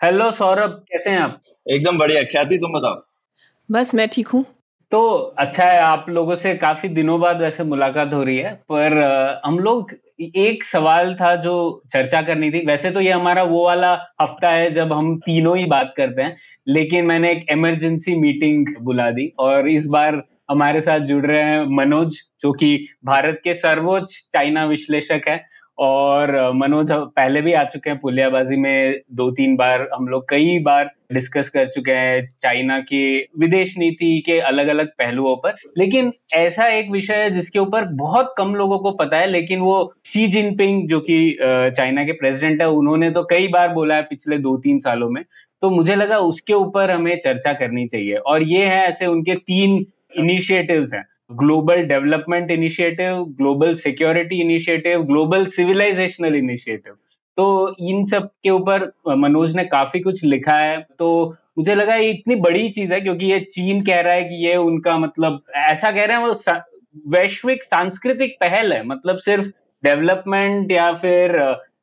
Hello Saurabh कैसे हैं आप? एकदम बढ़िया। ख्याति तुम बताओ। बस मैं ठीक हूँ। तो अच्छा है आप लोगों से काफ़ी दिनों बाद वैसे मुलाकात हो रही है पर हम लोग एक सवाल था जो चर्चा करनी थी। वैसे तो ये हमारा वो वाला हफ़्ता है जब हम तीनों ही बात करते हैं लेकिन मैंने एक इमरजेंसी मीटिंग बुला दी और इस बार हमारे साथ जुड़ रहे हैं मनोज जो कि भारत के सर्वोच्च चाइना विश्लेषक है। और मनोज पहले भी आ चुके हैं पुलियाबाजी में, दो तीन बार हम लोग कई बार डिस्कस कर चुके हैं चाइना की विदेश नीति के अलग अलग पहलुओं पर। लेकिन ऐसा एक विषय है जिसके ऊपर बहुत कम लोगों को पता है, लेकिन वो शी जिनपिंग जो कि चाइना के प्रेसिडेंट है, उन्होंने तो कई बार बोला है पिछले दो तीन सालों में। तो मुझे लगा उसके ऊपर हमें चर्चा करनी चाहिए। और ये है ऐसे उनके तीन इनिशिएटिव्स हैं। Global development initiative global security initiative global civilisational initiative तो इन सब के ऊपर मनोज ने काफ़ी कुछ लिखा है। तो मुझे लगा ये इतनी बड़ी चीज़ है, क्योंकि ये चीन कह रहा है कि ये उनका मतलब ऐसा कह रहे हैं वो वैश्विक, सांस्कृतिक पहल है। मतलब सिर्फ़ डेवलपमेंट या फिर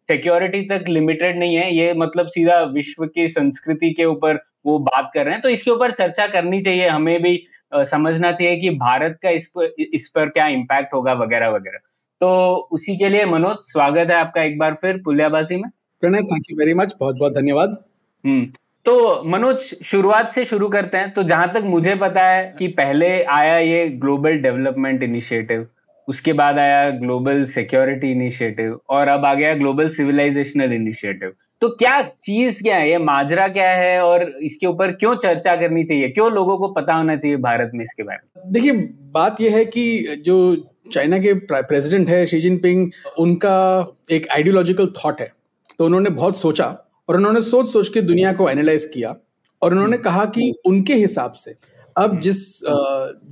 सिक्योरिटी तक लिमिटेड नहीं है। ये मतलब सीधा विश्व की संस्कृति के ऊपर वो बात कर रहे हैं। तो इसके ऊपर चर्चा करनी चाहिए। हमें भी समझना चाहिए कि भारत का इस पर इस पर क्या इम्पैक्ट होगा वगैरह वगैरह। तो उसी के लिए मनोज स्वागत है आपका एक बार फिर पुलियाबाजी में। Pranay thank you very much बहुत बहुत धन्यवाद। हम्म तो मनोज शुरुआत से शुरू करते हैं। तो जहाँ तक मुझे पता है कि पहले आया ये ग्लोबल डेवलपमेंट इनिशिएटिव उसके बाद आया ग्लोबल सिक्योरिटी इनिशिएटिव और अब आ गया ग्लोबल सिविलाइजेशनल इनिशिएटिव तो क्या चीज़ क्या है? ये माजरा क्या है? और इसके ऊपर क्यों चर्चा करनी चाहिए? क्यों लोगों को पता होना चाहिए भारत में इसके बारे में? देखिए, बात यह है कि जो चाइना के प्रेसिडेंट है शी जिनपिंग, उनका एक आइडियोलॉजिकल थॉट है। तो उन्होंने बहुत सोचा और उन्होंने सोच सोच के दुनिया को एनालाइज किया और उन्होंने कहा कि उनके हिसाब से अब जिस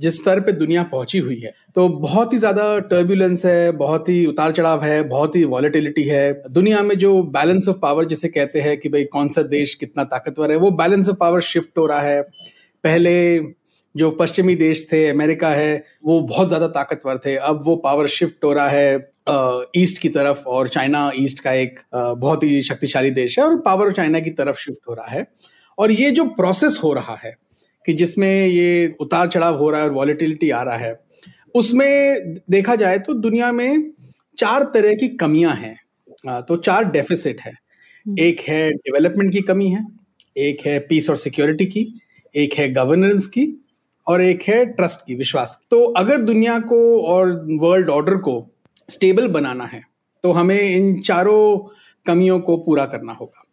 जिस स्तर पे दुनिया पहुँची हुई है तो बहुत ही ज़्यादा टर्बुलेंस है बहुत ही उतार चढ़ाव है बहुत ही वॉलेटिलिटी है। दुनिया में जो बैलेंस ऑफ़ पावर जिसे कहते हैं कि भाई कौन सा देश कितना ताकतवर है वो बैलेंस ऑफ़ पावर शिफ्ट हो रहा है। पहले जो पश्चिमी देश थे अमेरिका है वो बहुत ज़्यादा ताकतवर थे। अब वो पावर शिफ्ट हो रहा है ईस्ट की तरफ़ और चाइना ईस्ट का एक बहुत ही शक्तिशाली देश है और पावर चाइना की तरफ़ शिफ्ट हो रहा है। और ये जो प्रोसेस हो रहा है कि जिसमें ये उतार चढ़ाव हो रहा है और वॉलेटिलिटी आ रहा है उसमें देखा जाए तो दुनिया में चार तरह की कमियाँ हैं। तो चार डेफिसिट है। एक है डेवलपमेंट की कमी है एक है पीस और सिक्योरिटी की एक है गवर्नेंस की और एक है ट्रस्ट की विश्वास की। तो अगर दुनिया को और वर्ल्ड ऑर्डर को स्टेबल बनाना है तो हमें इन चारों कमियों को पूरा करना होगा।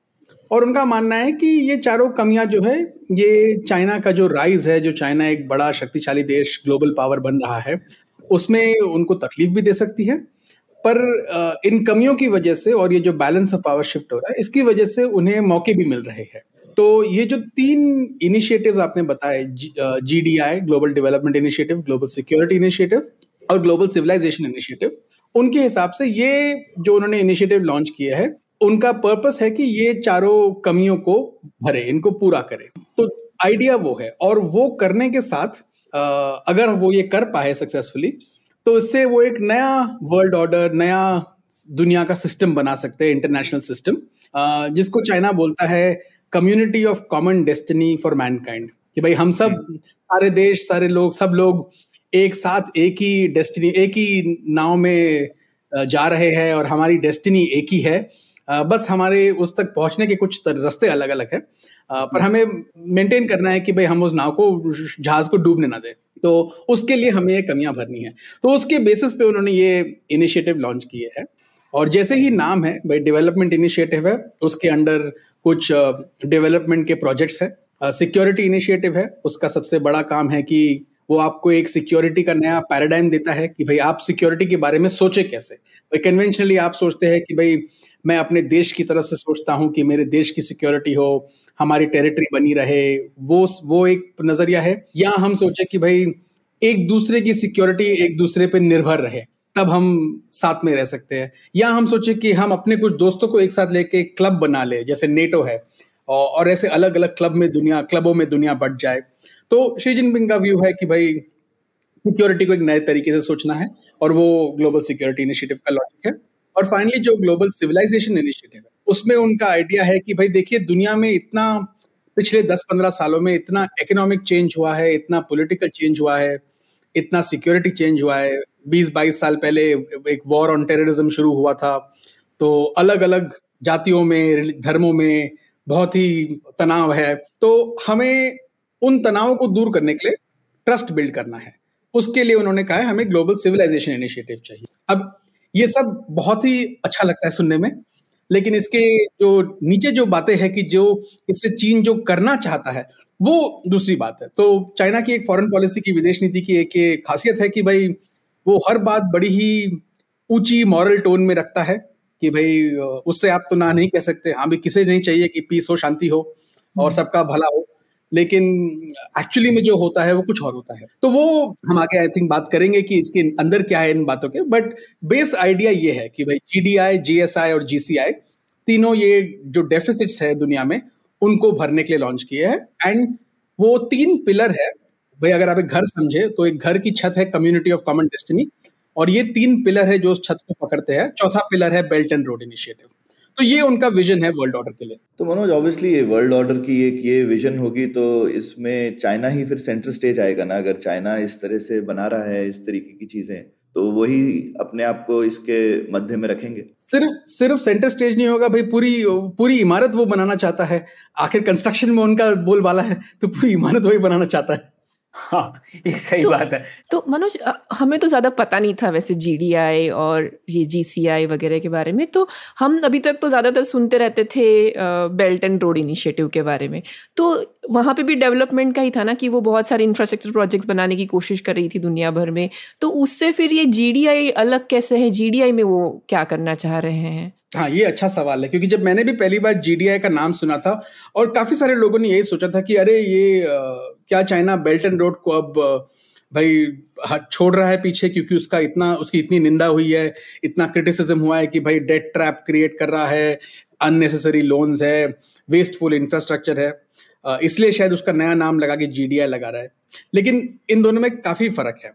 और उनका मानना है कि ये चारों कमियाँ जो है, ये चाइना का जो राइज है, जो चाइना एक बड़ा शक्तिशाली देश, ग्लोबल पावर बन रहा है, उसमें उनको तकलीफ़ भी दे सकती है। पर इन कमियों की वजह से और ये जो बैलेंस ऑफ़ पावर शिफ्ट हो रहा है, इसकी वजह से उन्हें मौके भी मिल रहे हैं। तो ये जो तीन इनिशिएटिव्स आपने बताए, G D I global development initiative global security initiative और ग्लोबल सिविलाइजेशन इनिशिएटिव उनके हिसाब से ये जो उन्होंने इनिशिएटिव लॉन्च किया है उनका पर्पस है कि ये चारों कमियों को भरे, इनको पूरा करे। तो आइडिया वो है और वो करने के साथ अगर वो ये कर पाए सक्सेसफुली तो इससे वो एक नया वर्ल्ड ऑर्डर नया दुनिया का सिस्टम बना सकते हैं इंटरनेशनल सिस्टम जिसको चाइना बोलता है community of common destiny for mankind कि भाई हम सब, सारे देश, सारे लोग, सब लोग एक साथ, एक ही डेस्टिनी एक ही नाव में जा रहे हैं और हमारी डेस्टिनी एक ही है। बस हमारे उस तक पहुँचने के कुछ रास्ते अलग अलग हैं पर हमें मेंटेन करना है कि भाई हम उस नाव को जहाज़ को डूबने ना दें। तो उसके लिए हमें ये कमियाँ भरनी है। तो उसके बेसिस पे उन्होंने ये इनिशिएटिव लॉन्च किए हैं। और जैसे ही नाम है भाई डेवलपमेंट इनिशिएटिव है उसके अंडर कुछ डेवलपमेंट के प्रोजेक्ट्स है। सिक्योरिटी इनिशिएटिव है उसका सबसे बड़ा काम है कि वो आपको एक सिक्योरिटी का नया पैराडाइम देता है कि भाई आप सिक्योरिटी के बारे में सोचे कैसे। भाई कन्वेंशनली आप सोचते हैं कि भाई मैं अपने देश की तरफ़ से सोचता हूँ कि मेरे देश की सिक्योरिटी हो, हमारी टेरिटरी बनी रहे, वो वो एक नज़रिया है। या हम सोचे कि भाई, एक दूसरे की सिक्योरिटी एक दूसरे पर निर्भर रहे, तब हम साथ में रह सकते हैं। या हम सोचे कि हम अपने कुछ दोस्तों को एक साथ लेके क्लब बना ले, जैसे नेटो है और ऐसे अलग अलग क्लब में दुनिया क्लबों में दुनिया बढ़ जाए। तो शी जिनपिंग का व्यू है कि भाई सिक्योरिटी को एक नए तरीके से सोचना है, और वो ग्लोबल सिक्योरिटी इनिशिएटिव का लॉजिक है। और फाइनली जो ग्लोबल सिविलाइजेशन इनिशिएटिव है, उसमें उनका आइडिया है कि भाई देखिए, दुनिया में इतना पिछले 10-15 सालों में इतना इकोनॉमिक चेंज हुआ है, इतना पॉलिटिकल चेंज हुआ है, इतना सिक्योरिटी चेंज हुआ है। बीस बाईस साल पहले एक वॉर ऑन टेररिज्म शुरू हुआ था। तो अलग अलग जातियों में धर्मों में बहुत ही तनाव है। तो हमें उन तनावों को दूर करने के लिए ट्रस्ट बिल्ड करना है। उसके लिए उन्होंने कहा है, हमें ग्लोबल सिविलाइजेशन इनिशिएटिव चाहिए। अब ये सब बहुत ही अच्छा लगता है सुनने में। लेकिन इसके जो नीचे जो बातें हैं कि जो इससे चीन जो करना चाहता है वो दूसरी बात है। तो चाइना की एक फॉरेन पॉलिसी की विदेश नीति की एक खासियत है कि भाई वो हर बात बड़ी ही ऊँची मॉरल टोन में रखता है कि भाई उससे आप तो ना नहीं कह सकते। हाँ भी किसे नहीं चाहिए कि पीस हो शांति हो और हम्म। सबका भला हो। लेकिन एक्चुअली में जो होता है, वो कुछ और होता है। तो वो हम आगे आई थिंक बात करेंगे कि इसके अंदर क्या है इन बातों के। बट बेस आइडिया ये है कि भाई जी D I G S I और जी सी आई तीनों ये जो डेफिसिट्स है दुनिया में, उनको भरने के लिए लॉन्च किए हैं। एंड वो तीन पिलर है। भाई अगर आप एक घर समझे तो एक घर की छत है कम्युनिटी ऑफ़ कॉमन डेस्टिनी और ये तीन पिलर है जो उस छत को पकड़ते हैं। चौथा पिलर है बेल्ट एंड रोड इनिशिएटिव तो ये उनका विजन है वर्ल्ड ऑर्डर के लिए। तो मनोज ऑब्वियसली वर्ल्ड ऑर्डर की एक ये विजन होगी तो इसमें चाइना ही फिर सेंटर स्टेज आएगा ना? अगर चाइना इस तरह से बना रहा है इस तरीके की चीज़ें तो वही अपने आप को इसके मध्य में रखेंगे? सिर्फ़ सिर्फ़ सेंटर स्टेज नहीं होगा भाई पूरी पूरी इमारत वो बनाना चाहता है। आखिर कंस्ट्रक्शन में उनका बोलबाला है तो पूरी इमारत वही बनाना चाहता है। हाँ ये सही तो, बात है। तो मनोज हमें तो ज़्यादा पता नहीं था वैसे जीडीआई और ये जीसीआई वगैरह के बारे में तो हम अभी तक तो ज़्यादातर सुनते रहते थे बेल्ट एंड रोड इनिशिएटिव के बारे में। तो वहाँ पे भी डेवलपमेंट का ही था ना कि वो बहुत सारे इंफ्रास्ट्रक्चर प्रोजेक्ट्स बनाने की कोशिश कर रही थी दुनिया भर में। तो उससे फिर ये जीडीआई अलग कैसे है? जीडीआई में वो क्या करना चाह रहे हैं? हाँ ये अच्छा सवाल है क्योंकि जब मैंने भी पहली बार जीडीआई का नाम सुना था और काफ़ी सारे लोगों ने यही सोचा था कि अरे ये आ, क्या चाइना बेल्ट एंड रोड को अब भाई छोड़ रहा है पीछे क्योंकि उसका इतना उसकी इतनी निंदा हुई है इतना क्रिटिसिज्म हुआ है कि भाई डेट ट्रैप क्रिएट कर रहा है अननेसेसरी लोन्स है वेस्टफुल इंफ्रास्ट्रक्चर है। इसलिए शायद उसका नया नाम लगा के जीडीआई लगा रहा है। लेकिन इन दोनों में काफ़ी फ़र्क है।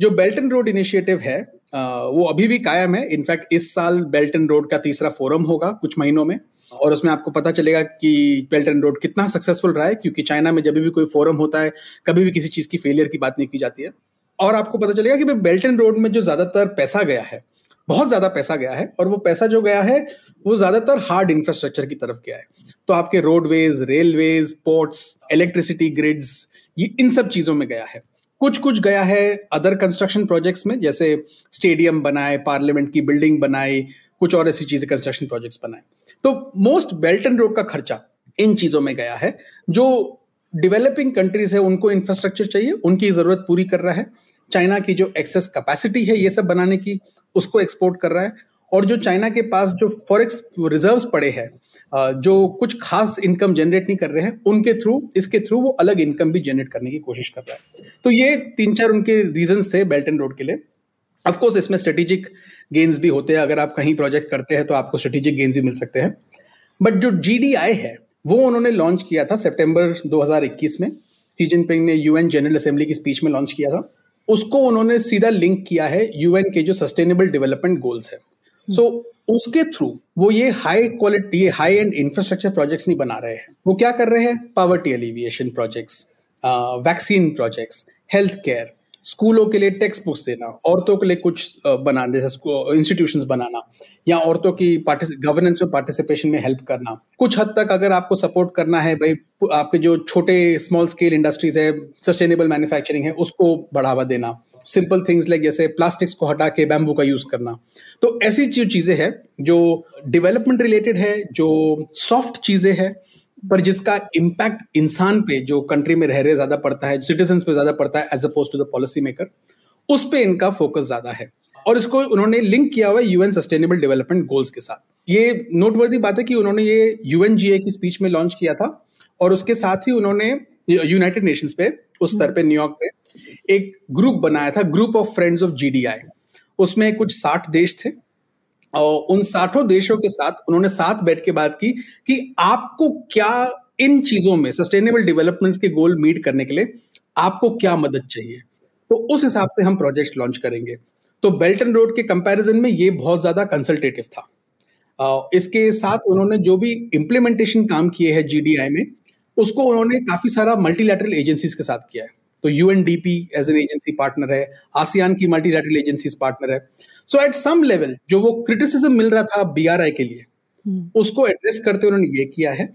जो बेल्ट एंड रोड इनिशिएटिव है वो अभी भी कायम है। इनफैक्ट इस साल बेल्ट एंड रोड का तीसरा फोरम होगा कुछ महीनों में। और उसमें आपको पता चलेगा कि बेल्ट एंड रोड कितना सक्सेसफुल रहा है, क्योंकि चाइना में जब भी कोई फोरम होता है, कभी भी किसी चीज़ की फेलियर की बात नहीं की जाती है। और आपको पता चलेगा कि बेल्ट एंड रोड में जो ज़्यादातर पैसा गया है, बहुत ज़्यादा पैसा गया है, और वो पैसा जो गया है, वो ज़्यादातर हार्ड इंफ्रास्ट्रक्चर की तरफ़ गया है। तो आपके roadways railways ports electricity grids ये इन सब चीज़ों में गया है। कुछ कुछ गया है अदर कंस्ट्रक्शन प्रोजेक्ट्स में, जैसे स्टेडियम बनाए पार्लियामेंट की बिल्डिंग बनाई, कुछ और ऐसी चीज़ें कंस्ट्रक्शन प्रोजेक्ट्स बनाए। तो मोस्ट बेल्ट एंड रोड का खर्चा इन चीज़ों में गया है। जो डेवलपिंग कंट्रीज़ है, उनको इंफ्रास्ट्रक्चर चाहिए, उनकी ज़रूरत पूरी कर रहा है। चाइना की जो एक्सेस कैपेसिटी है, ये सब बनाने की, उसको एक्सपोर्ट कर रहा है। और जो चाइना के पास जो फॉरेक्स रिजर्व्स पड़े हैं जो कुछ खास इनकम जनरेट नहीं कर रहे हैं उनके थ्रू इसके थ्रू वो अलग इनकम भी जनरेट करने की कोशिश कर रहा है। तो ये तीन चार उनके रीजन थे बेल्ट एंड रोड के लिए। अफकोर्स इसमें स्ट्रेटेजिक गेन्स भी होते हैं। अगर आप कहीं प्रोजेक्ट करते हैं तो आपको स्ट्रेटेजिक गेन्स भी मिल सकते हैं। बट जो जीडीआई है वो उन्होंने लॉन्च किया था सितंबर 2021 में। शी जिनपिंग ने यूएन जनरल असेंबली की स्पीच में लॉन्च किया था। उसको उन्होंने सीधा लिंक किया है यूएन के जो सस्टेनेबल डेवलपमेंट गोल्स है। सो so, उसके थ्रू वो ये high quality high end infrastructure projects नहीं बना रहे हैं। वो क्या कर रहे हैं? Poverty alleviation projects vaccine projects health care स्कूलों के लिए टेक्स्ट बुक्स देना, औरतों के लिए कुछ बनाना, जैसे इंस्टीट्यूशंस बनाना, या औरतों की गवर्नेंस में पार्टिसिपेशन में हेल्प करना। कुछ हद तक अगर आपको सपोर्ट करना है, भाई आपके जो छोटे स्मॉल स्केल इंडस्ट्रीज़ है सस्टेनेबल मैन्युफैक्चरिंग है, उसको बढ़ावा देना। सिंपल थिंग्स लाइक जैसे प्लास्टिक्स को हटा के बैम्बू का यूज़ करना। तो ऐसी जो चीज़ें हैं जो डेवलपमेंट रिलेटेड है, जो सॉफ्ट चीज़ें हैं, पर जिसका इम्पैक्ट इंसान पे, जो कंट्री में रह रहे ज़्यादा पड़ता है सिटीजन पे ज़्यादा पड़ता है as opposed to the policy maker उस पर इनका फोकस ज़्यादा है। और इसको उन्होंने लिंक किया हुआ है यूएन सस्टेनेबल डेवलपमेंट गोल्स के साथ। ये नोटवर्दी बात है कि उन्होंने ये यूएनजीए की स्पीच में लॉन्च किया था, और उसके साथ ही उन्होंने यूनाइटेड नेशंस पे, उस स्तर पे न्यूयॉर्क पे एक ग्रुप बनाया था group of friends of GDI उसमें कुछ साठ देश थे और उन साठों देशों के साथ उन्होंने साथ बैठ के बात की कि आपको क्या इन चीज़ों में सस्टेनेबल डेवलपमेंट के गोल मीट करने के लिए आपको क्या मदद चाहिए? तो उस हिसाब से हम प्रोजेक्ट लॉन्च करेंगे। तो बेल्ट एंड रोड के कंपैरिजन में ये बहुत ज़्यादा कंसल्टेटिव था। इसके साथ उन्होंने जो भी इम्प्लीमेंटेशन काम किए हैं जीडीआई में, उसको उन्होंने काफ़ी सारा मल्टीलैटरल एजेंसीज के साथ किया है। तो UNDP as an agency partner है आसियान की मल्टीलैटरल एजेंसीज पार्टनर है सो एट सम लेवल जो वो क्रिटिसिज्म मिल रहा था बीआरआई के लिए हम्म। उसको एड्रेस करते उन्होंने ये किया है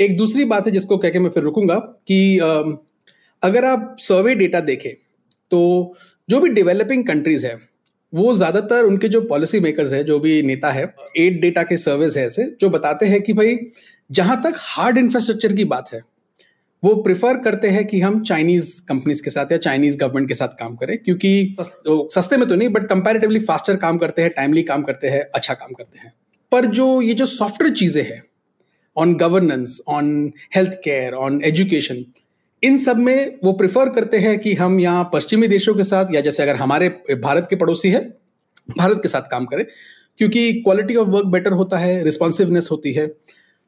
एक दूसरी बात है जिसको कह के मैं फिर रुकूँगा कि अगर आप सर्वे डेटा देखें तो जो भी डेवलपिंग कंट्रीज़ है वो ज़्यादातर उनके जो पॉलिसी मेकर्स है जो भी नेता है एड डेटा के सर्विस है ऐसे जो बताते हैं कि भाई जहाँ तक हार्ड इंफ्रास्ट्रक्चर की बात है वो प्रिफर करते हैं कि हम चाइनीज़ कंपनीज़ के साथ या चाइनीज़ गवर्नमेंट के साथ काम करें, क्योंकि सस्ते में तो नहीं बट कंपैरेटिवली फास्टर काम करते हैं टाइमली काम करते हैं अच्छा काम करते हैं। पर जो, ये जो सॉफ्टवेयर चीज़ें हैं on governance on health care on education इन सब में वो प्रिफर करते हैं कि हम यहाँ पश्चिमी देशों के साथ या जैसे अगर हमारे, भारत के पड़ोसी है, भारत के साथ काम करें, क्योंकि क्वालिटी ऑफ़ वर्क बेटर होता है रिस्पॉन्सिवनेस होती है।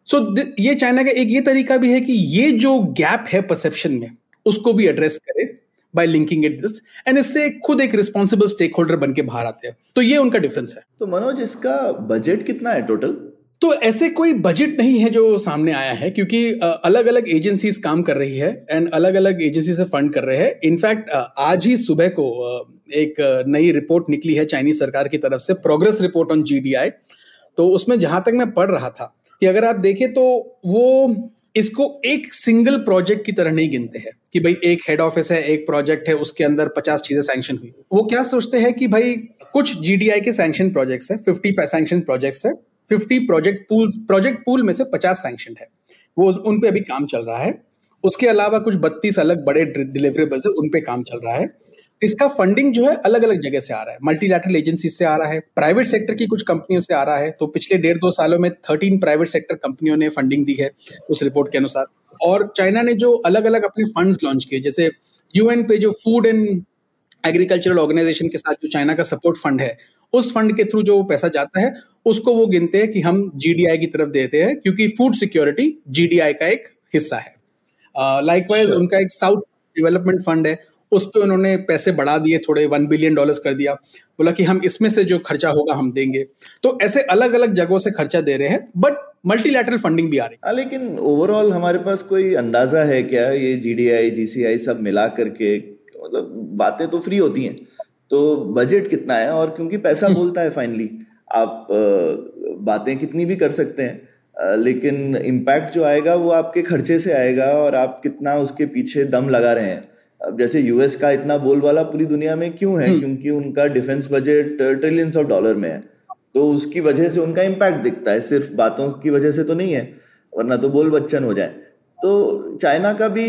सो so, ये चाइना का एक ये तरीका भी है कि ये जो गैप है परसेप्शन में उसको भी एड्रेस करे by linking it this and इससे खुद एक रिस्पॉन्सिबल स्टेक होल्डर बन के बाहर आते हैं। तो ये उनका डिफरेंस है। तो मनोज इसका बजट कितना है टोटल तो ऐसे कोई बजट नहीं है जो सामने आया है क्योंकि अलग अलग एजेंसीज काम कर रही है एंड अलग अलग एजेंसी से फंड कर रहे हैं। इनफैक्ट आज ही सुबह को एक नई रिपोर्ट निकली है चाइनीज़ सरकार की तरफ़ से प्रोग्रेस रिपोर्ट ऑन जीडीआई तो उसमें जहाँ तक मैं पढ़ रहा था कि अगर आप देखें तो वो इसको एक सिंगल प्रोजेक्ट की तरह नहीं गिनते हैं कि भाई एक हेड ऑफ़िस है, एक प्रोजेक्ट है, उसके अंदर पचास चीज़ें सैंक्शन हुई। वो क्या सोचते हैं कि भाई कुछ जीडीआई के सैंक्शन प्रोजेक्ट्स है फिफ्टी सैंक्शन प्रोजेक्ट्स है fifty project pool project pool में से पचास सैंक्शन है। वो उन पे अभी काम चल रहा है। उसके अलावा कुछ बत्तीस अलग बड़े डिलीवरेबल्स है, उन काम चल रहा है। इसका फंडिंग जो है अलग अलग जगह से आ रहा है। मल्टीलैटरल एजेंसी से आ रहा है। प्राइवेट सेक्टर की कुछ कंपनियों से आ रहा है। तो पिछले डेढ़ दो सालों में थर्टीन प्राइवेट सेक्टर कंपनियों ने फंडिंग दी है उस रिपोर्ट के अनुसार। और चाइना ने जो अलग अलग अपने फंड्स लॉन्च किए जैसे यूएन पे जो फ़ूड एंड एग्रीकल्चरल ऑर्गेनाइजेशन के साथ जो चाइना का सपोर्ट फंड है उस फंड के थ्रू जो पैसा जाता है उसको वो गिनते हैं कि हम जीडीआई की तरफ़ देते हैं क्योंकि फ़ूड सिक्योरिटी जीडीआई का एक हिस्सा है। Likewise uh, sure. उनका एक साउथ डेवलपमेंट फंड है। उस पर उन्होंने पैसे बढ़ा दिए थोड़े वन बिलियन डॉलर्स कर दिया। बोला कि हम इसमें से जो खर्चा होगा हम देंगे। तो ऐसे अलग अलग जगहों से खर्चा दे रहे हैं बट मल्टीलैटरल फंडिंग भी आ रही है। हाँ, लेकिन ओवरऑल हमारे पास कोई अंदाज़ा है क्या ये जीडीआई जीसीआई सब मिला करके? मतलब बातें तो फ्री होती हैं। तो बजट कितना है? और क्योंकि पैसा हम्म। बोलता है फाइनली आप बातें कितनी भी कर सकते हैं लेकिन इम्पैक्ट जो आएगा वो आपके खर्चे से आएगा और आप कितना उसके पीछे दम लगा रहे हैं। अब जैसे यूएस का इतना बोलबाला पूरी दुनिया में क्यों है? हम्म। क्योंकि उनका defence budget trillions of dollar में है। तो उसकी वजह से उनका इम्पैक्ट दिखता है। सिर्फ़ बातों की वजह से तो नहीं है वरना तो बोल बच्चन हो जाए। तो चाइना का भी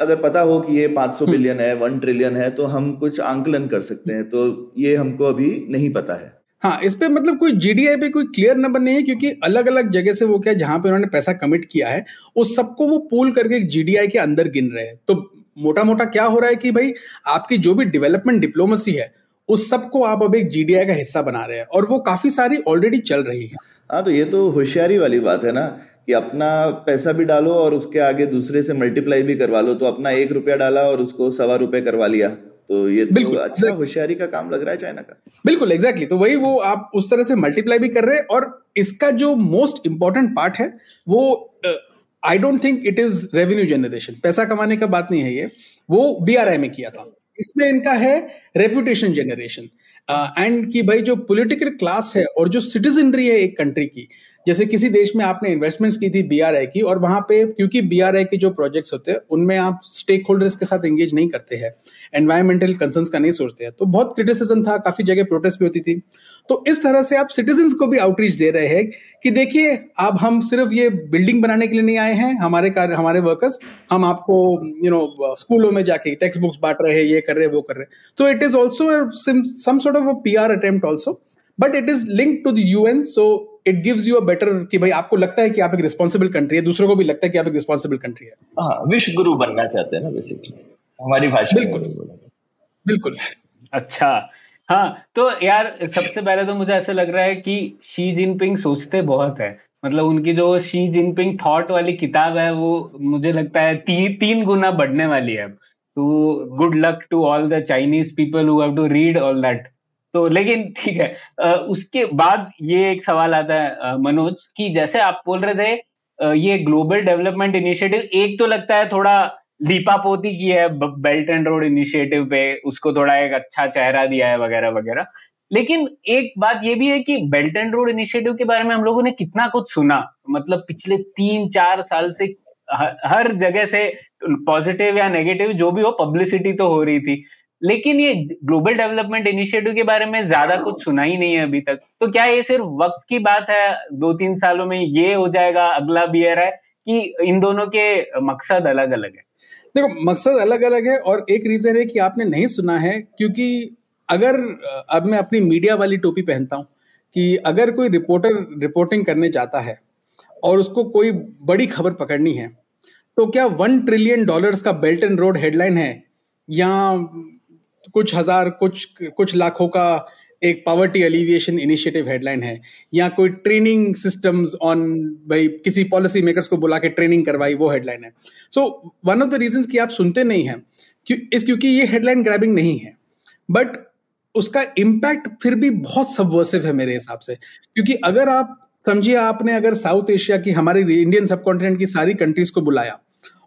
अगर पता हो कि ये 500 बिलियन हम्म। है वन ट्रिलियन है तो हम कुछ आंकलन कर सकते हैं। तो ये हमको अभी नहीं पता है। हाँ इस पे मतलब कोई जीडीआई पे कोई क्लियर नंबर नहीं है क्योंकि अलग अलग जगह से वो क्या जहाँ पे उन्होंने पैसा कमिट किया है उस सबको वो पूल करके जीडीआई के अंदर गिन रहे हैं। तो मोटा मोटा क्या हो रहा है कि भाई आपकी जो भी डेवलपमेंट डिप्लोमेसी है उस सबको आप अब एक जीडीआई का हिस्सा बना रहे हैं और वो काफ़ी सारी ऑलरेडी चल रही है। हाँ तो ये तो होशियारी वाली बात है ना कि अपना पैसा भी डालो और उसके आगे दूसरे से मल्टीप्लाई भी करवा लो तो अपना एक रुपया डाला और उसको सवा रुपए करवा लिया। तो ये तो बिल्कुल अच्छा होशियारी का काम लग रहा है चाइना का। बिल्कुल एग्जैक्टली exactly. तो वही वो आप उस तरह से मल्टीप्लाई भी कर रहे हैं और इसका जो मोस्ट इंपॉर्टेंट पार्ट है वो I don't think it is revenue generation पैसा कमाने का बात नहीं है ये। वो बी आर आई में किया था। इसमें इनका है रेपुटेशन जनरेशन एंड कि भाई जो पॉलिटिकल क्लास है और जो सिटीजनरी है एक कंट्री की जैसे किसी देश में आपने इन्वेस्टमेंट्स की थी बीआरआई की, और वहाँ पे क्योंकि बीआरआई के जो प्रोजेक्ट्स होते हैं, उनमें आप स्टेक होल्डर्स के साथ एंगेज नहीं करते हैं एनवायरमेंटल कंसर्न का नहीं सोचते हैं। तो बहुत क्रिटिसिज्म था, काफ़ी जगह प्रोटेस्ट भी होती थी। तो इस तरह से आप सिटीजन को भी आउटरीच दे रहे हैं कि देखिए, अब हम सिर्फ़ ये बिल्डिंग बनाने के लिए नहीं आए हैं, हमारे कार्य हमारे वर्कर्स हम आपको यू नो स्कूलों में जाके टेक्स्ट बुक्स बांट रहे हैं, ये कर रहे हैं, वो कर रहे हैं। तो it is also some sort of a P R attempt also but it is link to the UN so it gives you a better कि भाई आपको लगता है कि आप एक रिस्पॉन्सिबल कंट्री है दूसरों को भी लगता है कि आप एक रिस्पॉन्सिबल कंट्री है। हाँ विश्व गुरु बनना चाहते हैं ना बेसिकली हमारी भाषा बिल्कुल। बिल्कुल। अच्छा। हाँ तो यार सबसे पहले तो मुझे ऐसा लग रहा है कि शी जिनपिंग सोचते बहुत है। मतलब उनकी जो शी जिनपिंग थॉट वाली किताब है वो मुझे लगता है ती, तीन गुना बढ़ने वाली है। तो good luck to all the Chinese people who have to read all that तो लेकिन ठीक है उसके बाद ये एक सवाल आता है मनोज, कि जैसे आप बोल रहे थे ये ग्लोबल डेवलपमेंट इनिशिएटिव, एक तो लगता है थोड़ा लीपापोती की है बेल्ट एंड रोड इनिशिएटिव पे उसको थोड़ा एक अच्छा चेहरा दिया है वगैरह वगैरह। लेकिन एक बात ये भी है कि बेल्ट एंड रोड इनिशिएटिव के बारे में हम लोगों ने कितना कुछ सुना मतलब पिछले तीन चार साल से हर जगह से पॉजिटिव या नेगेटिव जो भी हो, पब्लिसिटी तो हो रही थी। लेकिन ये ग्लोबल डेवलपमेंट इनिशिएटिव के बारे में ज़्यादा कुछ सुना ही नहीं है अभी तक। तो क्या ये सिर्फ़ वक्त की बात है? दो तीन सालों में ये हो जाएगा, अगला बियर है कि इन दोनों के मकसद अलग अलग है? देखो, मकसद अलग अलग है और एक रीजन है कि आपने नहीं सुना है, क्योंकि अगर अब मैं अपनी मीडिया वाली टोपी पहनता हूँ कि अगर कोई रिपोर्टर रिपोर्टिंग करने जाता है और उसको कोई बड़ी खबर पकड़नी है तो क्या वन ट्रिलियन डॉलर्स का बेल्ट एंड रोड हेडलाइन है या कुछ हज़ार, कुछ कुछ लाखों का एक पावर्टी एलिविएशन इनिशिएटिव हेडलाइन है। या कोई ट्रेनिंग सिस्टम्स ऑन भाई किसी पॉलिसी मेकर्स को बुला के ट्रेनिंग करवाई, वो हेडलाइन है। So one of the reason की आप सुनते नहीं हैं, क्यों, इस क्योंकि ये हेडलाइन ग्रैबिंग नहीं है। बट उसका इम्पैक्ट फिर भी बहुत सबवर्सिव है मेरे हिसाब से। क्योंकि अगर आप, समझिए आपने अगर साउथ एशिया की, हमारे इंडियन सब की सारी कंट्रीज़ को बुलाया,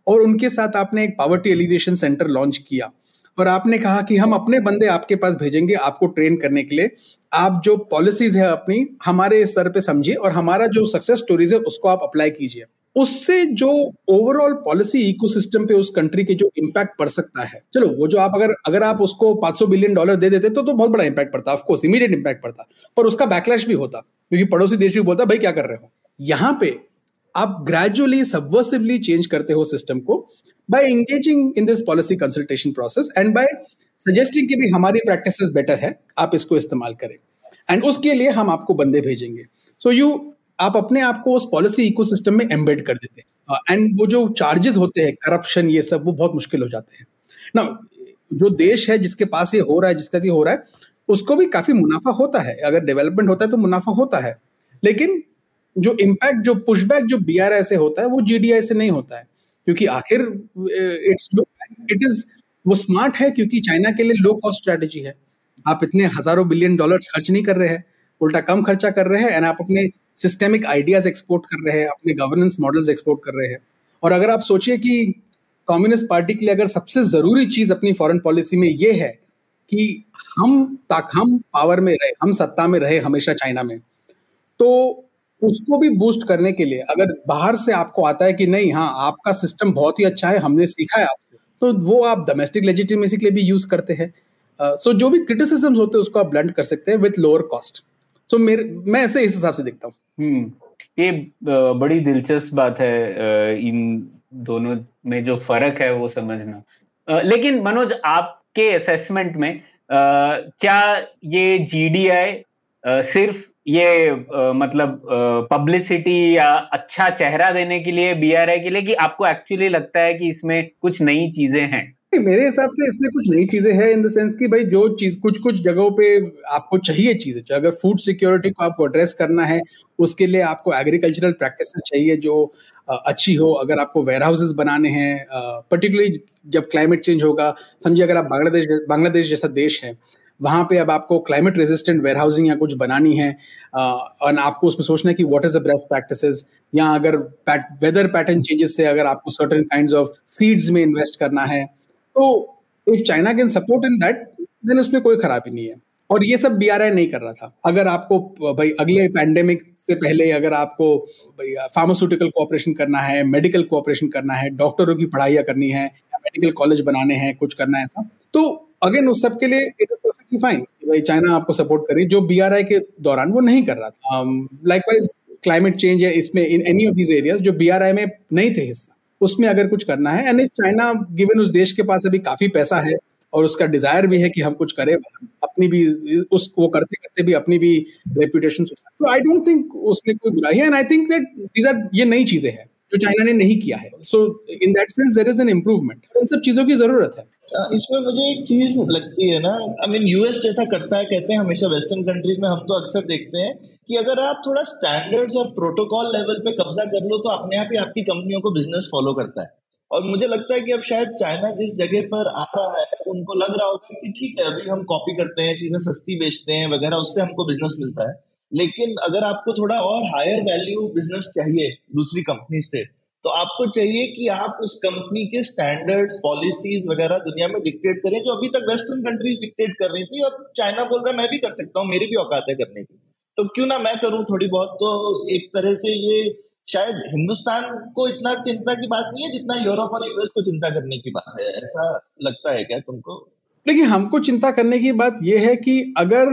और उनके साथ आपने एक पावर्टी एलिवेशन सेंटर लॉन्च किया और आपने कहा कि हम अपने बंदे आपके पास भेजेंगे आपको ट्रेन करने के लिए। आप जो पॉलिसीज़ है अपनी, हमारे स्तर पे समझिए और हमारा जो सक्सेस स्टोरीज है, उसको आप अप्लाई कीजिए। उससे जो ओवरऑल पॉलिसी इकोसिस्टम पे उस कंट्री के जो इम्पैक्ट पड़ सकता है, चलो, वो जो आप अगर अगर आप उसको 500 बिलियन डॉलर दे देते तो तो बहुत बड़ा इम्पैक्ट पड़ता ऑफकोर्स इमीडिएट इम्पैक्ट पड़ता, पर उसका बैकलैश भी होता, क्योंकि पड़ोसी देश भी बोलता, भाई, क्या कर रहे हो? यहाँ पे आप ग्रेजुअली सबवर्सिवली चेंज करते हो सिस्टम को by engaging in this policy consultation process and by suggesting कि भी हमारी प्रैक्टिस बेटर है आप इसको इस्तेमाल करें। एंड उसके लिए हम आपको बंदे भेजेंगे। सो so यू आप अपने आप को उस पॉलिसी इकोसिस्टम में एम्बेड कर देते हैं। एंड uh, वो जो चार्जेस होते हैं करप्शन ये सब वो बहुत मुश्किल हो जाते हैं। ना जो देश है जिसके पास ये हो रहा है जिसका ये हो रहा है उसको भी काफ़ी मुनाफा होता है। अगर डेवलपमेंट होता है तो मुनाफा होता है। लेकिन जो इम्पैक्ट जो पुशबैक जो बी से होता है वो जी से नहीं होता है। क्योंकि आखिर इट्स इट इज़ वो स्मार्ट है क्योंकि चाइना के लिए लो कॉस्ट स्ट्रेटेजी है। आप इतने हज़ारों बिलियन डॉलर खर्च नहीं कर रहे हैं, उल्टा कम खर्चा कर रहे हैं एंड आप अपने सिस्टेमिक आइडियाज़ एक्सपोर्ट कर रहे हैं, अपने गवर्नेंस मॉडल्स एक्सपोर्ट कर रहे हैं। और अगर आप सोचिए कि कम्युनिस्ट पार्टी के लिए अगर सबसे ज़रूरी चीज़ अपनी फॉरेन पॉलिसी में ये है कि हम, तक हम पावर में रहे, हम सत्ता में रहे हमेशा चाइना में तो उसको भी बूस्ट करने के लिए। अगर बाहर से आपको आता है कि नहीं हाँ आपका सिस्टम बहुत ही अच्छा है हमने सीखा है आपसे तो वो आप डोमेस्टिक लेजिटिमेसी के लिए भी यूज़ करते हैं। सो जो भी क्रिटिसिज्म होते हैं उसको आप ब्लंड कर सकते हैं विथ लोअर कॉस्ट सो मेरे मैं ऐसे इस हिसाब से देखता हूँ। हम्म, ये बड़ी दिलचस्प बात है इन दोनों में जो फ़र्क है वो समझना। लेकिन मनोज आपके असेसमेंट में क्या ये जीडीआई सिर्फ़ ये आ, मतलब पब्लिसिटी या अच्छा चेहरा देने के लिए बी आर के लिए कि आपको एक्चुअली लगता है कि इसमें कुछ नई चीज़ें हैं? मेरे हिसाब से इसमें कुछ नई चीज़ें हैं इन द सेंस कि भाई जो चीज़ कुछ कुछ जगहों पे आपको चाहिए चीज़ें। चाहिए अगर फ़ूड सिक्योरिटी को आपको एड्रेस करना है उसके लिए आपको एग्रीकल्चरल प्रैक्टिस चाहिए जो अच्छी हो। अगर आपको वेयर हाउसेज बनाने हैं पर्टिकुलरली जब क्लाइमेट चेंज होगा समझिए अगर आप बांग्लादेश बांग्लादेश जैसा देश है वहाँ पे अब आपको क्लाइमेट रेजिस्टेंट वेयर हाउसिंग या कुछ बनानी है और आपको उसमें सोचना है कि what is the best practices या अगर वेदर पैटर्न चेंजेस से अगर आपको सर्टेन काइंड ऑफ़ सीड्स में इन्वेस्ट करना है तो if China can support in that then उसमें कोई खराबी नहीं है। और ये सब बी नहीं कर रहा था। अगर आपको, भाई, अगले पैंडेमिक से पहले अगर आपको, भाई फार्मास्यूटिकल कोऑपरेशन करना है मेडिकल कोऑपरेशन करना है डॉक्टरों की पढ़ाइयाँ करनी है या मेडिकल कॉलेज बनाने हैं, कुछ करना है ऐसा तो अगेन उस सब के लिए इट इज़ परफेक्टली फाइन भाई चाइना आपको सपोर्ट करे जो बीआरआई के दौरान वो नहीं कर रहा था। लाइकवाइज क्लाइमेट चेंज है इसमें in any of these areas जो बीआरआई में नहीं थे हिस्सा उसमें अगर कुछ करना है एंड चाइना गिवन उस देश के पास अभी काफ़ी पैसा है और उसका डिज़ायर भी है कि हम कुछ करें अपनी भी उस वो करते करते भी अपनी भी रेपुटेशन तो आई डोंट थिंक उसमें कोई बुराई है and I think that these are ये नई चीज़ें हैं। जो चाइना ने नहीं किया है। So in that sense there is an improvement इन सब चीज़ों की ज़रूरत है। इसमें मुझे एक चीज़ लगती है ना आई मीन यूएस जैसा करता है, कहते हैं हमेशा वेस्टर्न कंट्रीज़ में हम तो अक्सर देखते हैं कि अगर आप थोड़ा स्टैंडर्ड्स और प्रोटोकॉल लेवल पे कब्जा कर लो तो अपने आप ही आपकी कंपनियों को बिज़नेस फॉलो करता है। और मुझे लगता है कि अब शायद चाइना जिस जगह पर आ रहा है, उनको लग रहा होगा कि ठीक है, अभी हम कॉपी करते हैं, चीज़ें सस्ती बेचते हैं, वगैरह, उससे हमको बिज़नेस मिलता है। लेकिन अगर आपको थोड़ा और हायर वैल्यू बिज़नेस चाहिए दूसरी कंपनी से तो आपको चाहिए कि आप उस कंपनी के स्टैंडर्ड्स पॉलिसीज़ वगैरह दुनिया में डिक्टेट करें, जो अभी तक वेस्टर्न कंट्रीज़ डिक्टेट कर रही थी। अब चाइना बोल रहा है, मैं भी कर सकता हूँ, मेरी भी औकात है करने की। तो क्यों ना मैं करूँ थोड़ी बहुत? तो एक तरह से ये शायद हिंदुस्तान को इतना चिंता की बात नहीं है, जितना यूरोप और यूएस को चिंता करने की बात है। ऐसा लगता है क्या तुमको? देखिए, हमको चिंता करने की बात यह है कि अगर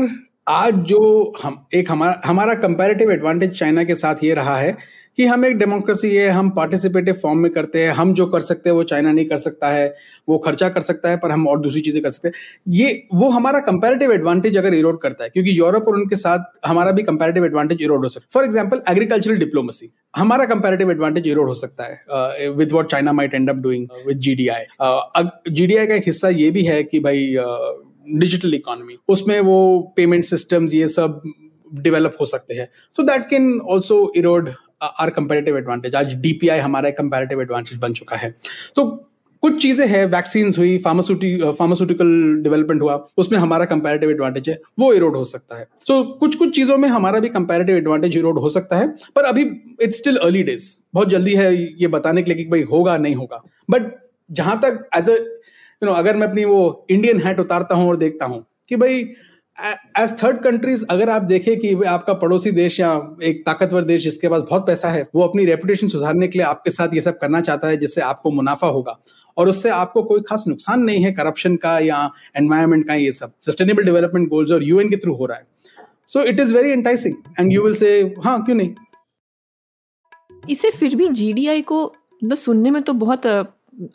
आज जो हम, एक हमारा हमारा कंपैरेटिव एडवांटेज चाइना के साथ ये रहा है कि हम एक डेमोक्रेसी है, हम पार्टिसिपेटिव फॉर्म में करते हैं, हम जो कर सकते हैं वो चाइना नहीं कर सकता है, वो खर्चा कर सकता है, पर हम और दूसरी चीज़ें कर सकते हैं। ये, वो हमारा कंपैरेटिव एडवांटेज अगर इरोड करता है, क्योंकि यूरोप और उनके साथ हमारा भी कंपैरेटिव एडवांटेज इरोड हो सकता है। फॉर एग्ज़ाम्पल एग्रीकल्चरल डिप्लोमेसी हमारा कंपैरेटिव एडवांटेज इरोड हो सकता है with what China might end up doing with GDI GDI का एक हिस्सा ये भी है कि भाई डिजिटल इकोनॉमी उसमें वो पेमेंट सिस्टम्स ये सब डेवलप हो सकते हैं। So that can also erode our comparative advantage आज डीपीआई हमारा कंपेरेटिव एडवांटेज बन चुका है। तो कुछ चीज़ें हैं वैक्सीन हुई फार्मास्यूटि फार्मास्यूटिकल डेवलपमेंट हुआ उसमें हमारा कंपेरेटिव एडवांटेज है वो इरोड हो सकता है। सो so, कुछ कुछ चीज़ों में हमारा भी कंपेरेटिव एडवांटेज इरोड हो सकता है पर अभी इट्स स्टिल अर्ली डेज़ बहुत जल्दी है ये बताने के लिए कि भाई होगा नहीं होगा। बट जहाँ तक एज अ यू नो अगर मैं अपनी वो इंडियन हैट उतारता हूँ और देखता हूँ कि भाई एज थर्ड कंट्रीज़ अगर आप देखें कि आपका पड़ोसी देश या एक ताकतवर देश जिसके पास बहुत पैसा है, वो अपनी रेपुटेशन सुधारने के लिए आपके साथ ये सब करना चाहता है जिससे आपको मुनाफा होगा। और उससे आपको कोई खास नुकसान नहीं है करप्शन का या एनवायरमेंट का ये सब। सस्टेनेबल डेवलपमेंट गोल्स और यूएन के थ्रू हो रहा है। So it is very enticing and you will see हाँ क्यों नहीं? इसे फिर भी जीडीआई को सुनने में तो बहुत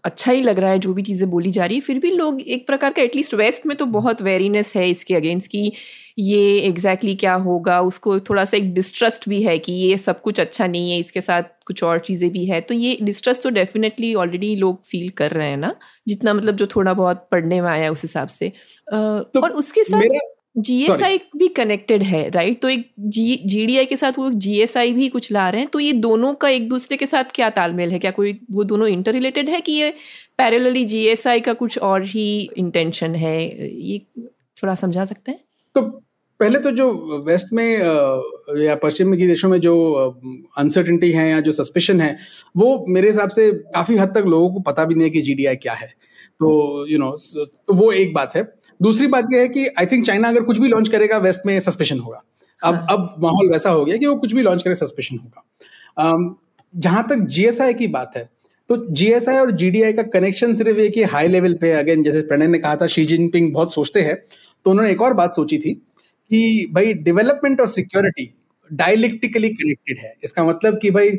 अच्छा ही लग रहा है जो भी चीज़ें बोली जा रही है। फिर भी लोग एक प्रकार का एटलीस्ट वेस्ट में तो बहुत वेरीनेस है इसके अगेंस्ट कि ये एग्जैक्टली exactly क्या होगा? उसको थोड़ा सा एक डिस्ट्रस्ट भी है कि ये सब कुछ अच्छा नहीं है इसके साथ कुछ और चीज़ें भी है। तो ये डिस्ट्रस्ट तो डेफिनेटली ऑलरेडी लोग फील कर रहे हैं ना? जितना मतलब जो थोड़ा बहुत पढ़ने में आया उस हिसाब से। तो और उसके साथ जीएसआई भी कनेक्टेड है राइट तो एक जी जीडीआई के साथ वो जीएसआई भी कुछ ला रहे हैं तो ये दोनों का एक दूसरे के साथ क्या तालमेल है? क्या कोई वो दोनों इंटर रिलेटेड है कि ये पैरेलली जीएसआई का कुछ और ही इंटेंशन है? ये थोड़ा समझा सकते हैं? तो पहले तो जो वेस्ट में या पश्चिम के देशों में जो अनसर्टिनिटी है या जो सस्पेशन है वो मेरे हिसाब से काफ़ी हद तक लोगों को पता भी नहीं है कि जीडीआई क्या है। तो यू you नो know, तो वो एक बात है। दूसरी बात यह है कि आई थिंक चाइना अगर कुछ भी लॉन्च करेगा वेस्ट में सस्पेशन होगा। अब हाँ. अब माहौल वैसा हो गया कि वो कुछ भी लॉन्च करे सस्पेशन होगा। um, जहाँ तक जीएसआई की बात है तो जीएसआई और जीडीआई का कनेक्शन सिर्फ़ एक ही हाई लेवल पे अगेन जैसे प्रणय ने कहा था शी जिनपिंग बहुत सोचते हैं तो उन्होंने एक और बात सोची थी कि भाई डेवलपमेंट और सिक्योरिटी डायलिक्टिकली कनेक्टेड है। इसका मतलब कि भाई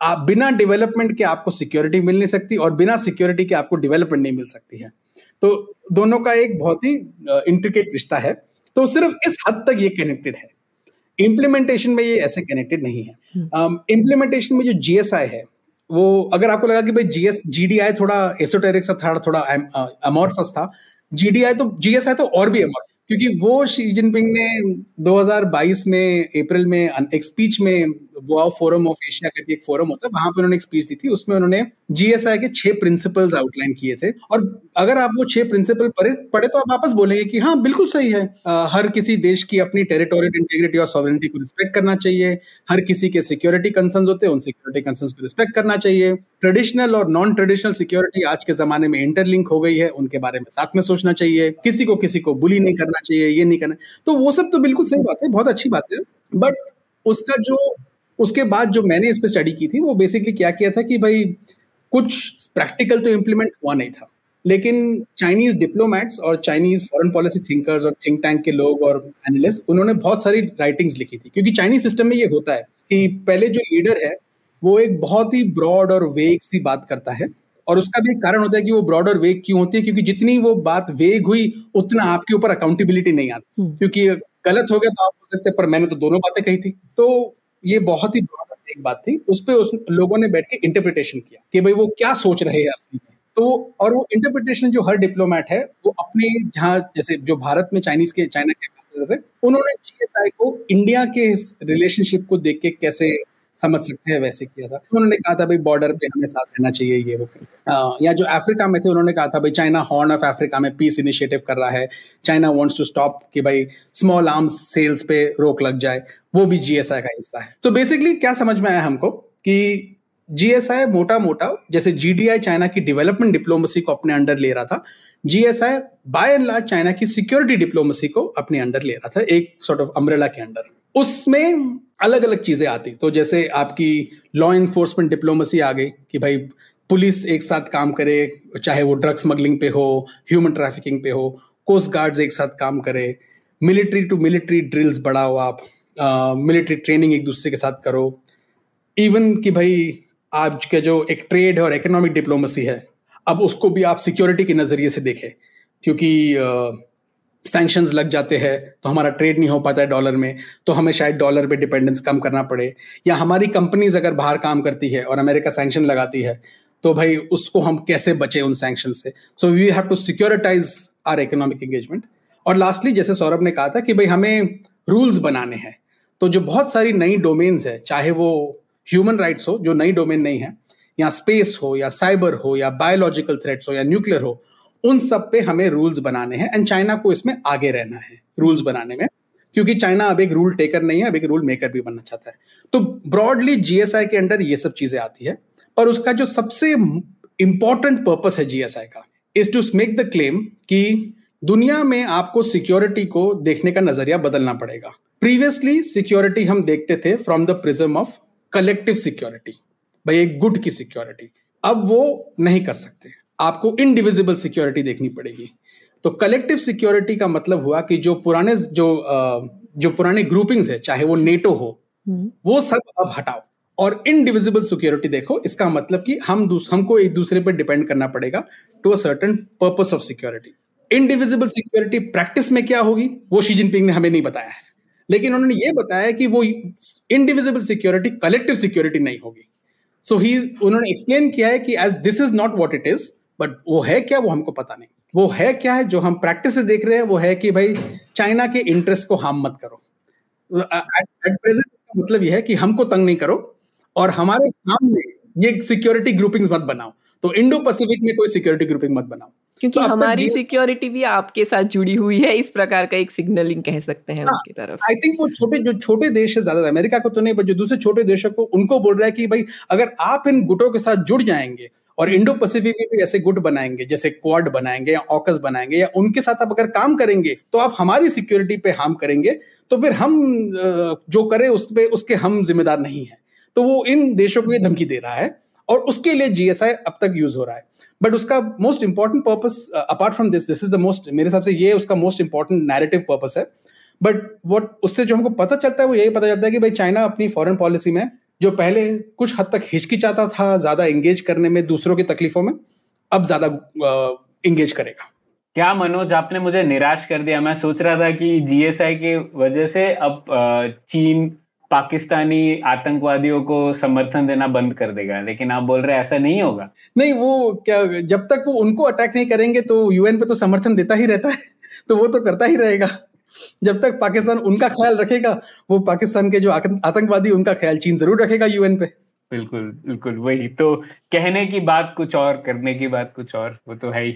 आप बिना डेवलपमेंट के आपको सिक्योरिटी मिल नहीं सकती और बिना सिक्योरिटी के आपको डेवलपमेंट नहीं मिल सकती है। तो दोनों का एक बहुत ही इंट्रिकेट रिश्ता है। तो सिर्फ़ इस हद तक ये कनेक्टेड है। इम्प्लीमेंटेशन में ये ऐसे कनेक्टेड नहीं है। इम्प्लीमेंटेशन um, में जो जीएसआई है वो अगर आपको लगा कि भाई जीएस जीडीआई थोड़ा एसोटेरिक सा था थोड़ा अमोरफस था जीडीआई तो जीएसआई तो और भी अमोरफस क्योंकि वो शी जिनपिंग ने 2022 में अप्रैल में एक स्पीच में बोआ फोरम ऑफ़ एशिया करके एक फोरम होता है वहाँ पे उन्होंने एक स्पीच दी थी उसमें उन्होंने जीएसआई के छह प्रिंसिपल्स आउटलाइन किए थे। और अगर आप वो छह प्रिंसिपल पढ़े पढ़े तो आप वापस बोलेंगे कि हाँ बिल्कुल सही है। आ, हर किसी देश की अपनी टेरिटोरियल इंटीग्रिटी और सॉवरिटी को रिस्पेक्ट करना चाहिए। हर किसी के सिक्योरिटी कंसर्न होते हैं उन सिक्योरिटी कंसर्न को रिस्पेक्ट करना चाहिए। ट्रेडिशनल और नॉन ट्रेडिशनल सिक्योरिटी आज के जमाने में इंटरलिंक हो गई है उनके बारे में साथ में सोचना चाहिए। किसी को किसी को बुली नहीं करना चाहिए, ये नहीं करना तो वो सब तो बिल्कुल सही बात है, बहुत अच्छी बात है। बट उसका जो, उसके बाद जो मैंने इस पर स्टडी की थी, वो बेसिकली क्या किया था कि भाई, कुछ प्रैक्टिकल तो इम्प्लीमेंट हुआ नहीं था। लेकिन चाइनीज़ डिप्लोमेट्स और चाइनीज़ फॉरेन पॉलिसी थिंकर्स और थिंक टैंक के लोग और एनालिस्ट उन्होंने बहुत सारी राइटिंग्स लिखी थी। क्योंकि चाइनीज़ सिस्टम में ये होता है कि पहले जो लीडर है, वो एक बहुत ही ब्रॉड और वेग सी बात करता है। और उसका भी एक कारण होता है कि वो ब्रॉड और वेग क्यों होती है? क्योंकि जितनी वो बात वेग हुई उतना आपके ऊपर अकाउंटेबिलिटी नहीं आती। हम्म। क्योंकि गलत हो गया तो आप बोल सकते पर मैंने तो दोनों बातें कही थी। तो ये बहुत ही ब्रॉड एक बात थी। उस पर उस लोगों ने बैठ के इंटरप्रिटेशन किया कि भाई वो क्या सोच रहे हैं असली में। तो और वो इंटरप्रिटेशन जो हर डिप्लोमेट है वो अपने जहाँ जैसे जो भारत में चाइनीज़ के चाइना के उन्होंने जीएसआई को इंडिया के इस रिलेशनशिप को देख के कैसे समझ सकते हैं वैसे किया था। उन्होंने कहा था, भाई बॉर्डर पे हमें साथ रहना चाहिए ये वो। या जो अफ्रीका में थे, उन्होंने कहा था, भाई चाइना हॉर्न ऑफ़ अफ्रीका में पीस इनिशिएटिव कर रहा है। चाइना वांट्स टू स्टॉप कि भाई स्मॉल आर्म्स सेल्स पे रोक लग जाए। वो भी जीएसआई का हिस्सा है। तो बेसिकली क्या समझ में आया हमको कि जीएसआई मोटा मोटा जैसे जीडीआई चाइना की डेवलपमेंट डिप्लोमेसी को अपने अंडर ले रहा था GSI by and large China की सिक्योरिटी डिप्लोमेसी को अपने अंडर ले रहा था, एक सॉर्ट ऑफ़ अम्ब्रेला के अंडर। उसमें अलग अलग चीज़ें आती। तो जैसे आपकी लॉ इन्फोर्समेंट डिप्लोमेसी आ गई कि भाई पुलिस एक साथ काम करे, चाहे वो ड्रग स्मगलिंग पे हो ह्यूमन ट्रैफिकिंग पे हो कोस्ट गार्ड्स एक साथ काम करे मिलिट्री टू मिलिट्री ड्रिल्स बढ़ाओ आप मिलिट्री ट्रेनिंग एक दूसरे के साथ करो। इवन कि भाई आज के जो एक ट्रेड और इकोनॉमिक डिप्लोमेसी है, अब उसको भी आप सिक्योरिटी के नज़रिए से देखें, क्योंकि सैंक्शंस लग जाते हैं तो हमारा ट्रेड नहीं हो पाता है डॉलर में तो हमें शायद डॉलर पे डिपेंडेंस कम करना पड़े। या हमारी कंपनीज़ अगर बाहर काम करती है और अमेरिका सैंक्शन लगाती है तो भाई उसको हम कैसे बचे उन सैंक्शन से? So we have to securitise our economic engagement और लास्टली जैसे सौरभ ने कहा था कि भाई हमें रूल्स बनाने हैं तो जो बहुत सारी नई डोमेन्स है, चाहे वो ह्यूमन राइट्स हो, जो नई डोमेन नहीं है, या स्पेस हो, या साइबर हो, या बायोलॉजिकल थ्रेट्स हो, या न्यूक्लियर हो उन सब पे हमें रूल्स बनाने हैं एंड चाइना को इसमें आगे रहना है रूल्स बनाने में, क्योंकि चाइना अब एक रूल टेकर नहीं है, अब एक रूल मेकर भी बनना चाहता है। तो ब्रॉडली जीएसआई के अंडर ये सब चीज़ें आती है, पर उसका जो सबसे इंपॉर्टेंट पर्पस है जीएसआई का is to make the claim कि दुनिया में आपको सिक्योरिटी को देखने का नज़रिया बदलना पड़ेगा। प्रीवियसली सिक्योरिटी हम देखते थे from the prism of collective security भाई एक गुट की सिक्योरिटी अब वो नहीं कर सकते। आपको इनडिविजिबल सिक्योरिटी देखनी पड़ेगी। तो कलेक्टिव सिक्योरिटी का मतलब हुआ कि जो पुराने जो जो पुराने ग्रुपिंग्स है चाहे वो नेटो हो हम्म, वो सब अब हटाओ। और इनडिविजिबल सिक्योरिटी देखो इसका मतलब कि हम हमको एक दूसरे पर डिपेंड करना पड़ेगा to a certain purpose of security indivisible security practice में क्या होगी वो शी जिनपिंग ने हमें नहीं बताया है। लेकिन उन्होंने ये बताया कि वो इनडिविजिबल सिक्योरिटी कलेक्टिव सिक्योरिटी नहीं होगी। सो ही उन्होंने एक्सप्लेन किया है कि as this is not what it is but वो है क्या वो हमको पता नहीं। वो है क्या है जो हम प्रैक्टिस से देख रहे हैं वो है कि भाई चाइना के इंटरेस्ट को हार्म मत करो। एट प्रेजेंट इसका मतलब यह है कि हमको तंग नहीं करो और हमारे सामने ये सिक्योरिटी ग्रुपिंग्स मत बनाओ। तो इंडो पैसिफिक में कोई सिक्योरिटी ग्रुपिंग मत बनाओ। क्योंकि तो हमारी सिक्योरिटी भी आपके साथ जुड़ी हुई है इस प्रकार का एक सिग्नलिंग कह सकते हैं हाँ, उनकी तरफ़ आई थिंक वो छोटे जो छोटे देश है ज़्यादा अमेरिका को तो नहीं बट जो दूसरे छोटे देशों को उनको बोल रहा है कि भाई अगर आप इन गुटों के साथ जुड़ जाएँगे और इंडो पैसिफिक में भी ऐसे गुट बनाएँगे, जैसे क्वाड बनाएँगे या ऑकस बनाएँगे या उनके साथ आप अगर काम करेंगे तो आप हमारी सिक्योरिटी पे हार्म करेंगे तो फिर हम जो करें उस पर उसके हम जिम्मेदार नहीं है। तो वो इन देशों को ये धमकी दे रहा है और उसके लिए जीएसआई अब तक यूज़ हो रहा है। बट उसका most important purpose apart from this this is the most मेरे हिसाब से ये उसका मोस्ट इंपॉर्टेंट नैरेटिव पर्पस है। बट वट उससे जो हमको पता चलता है, वो यही पता चलता है कि भाई चाइना अपनी फॉरेन पॉलिसी में जो पहले कुछ हद तक हिचकिचाता था ज़्यादा एंगेज करने में दूसरों की तकलीफों में अब ज़्यादा एंगेज करेगा। क्या मनोज आपने मुझे निराश कर दिया। मैं सोच रहा था कि जीएसआई की वजह से अब चीन पाकिस्तानी आतंकवादियों को समर्थन देना बंद कर देगा। लेकिन आप बोल रहे हैं ऐसा नहीं होगा। नहीं वो क्या जब तक वो उनको अटैक नहीं करेंगे तो यूएन पे तो समर्थन देता ही रहता है। तो वो तो करता ही रहेगा। जब तक पाकिस्तान उनका ख्याल रखेगा, वो पाकिस्तान के जो आतंकवादी, उनका ख्याल चीन ज़रूर रखेगा यूएन पे। बिल्कुल बिल्कुल, वही तो कहने की बात कुछ और, करने की बात कुछ और, वो तो है ही।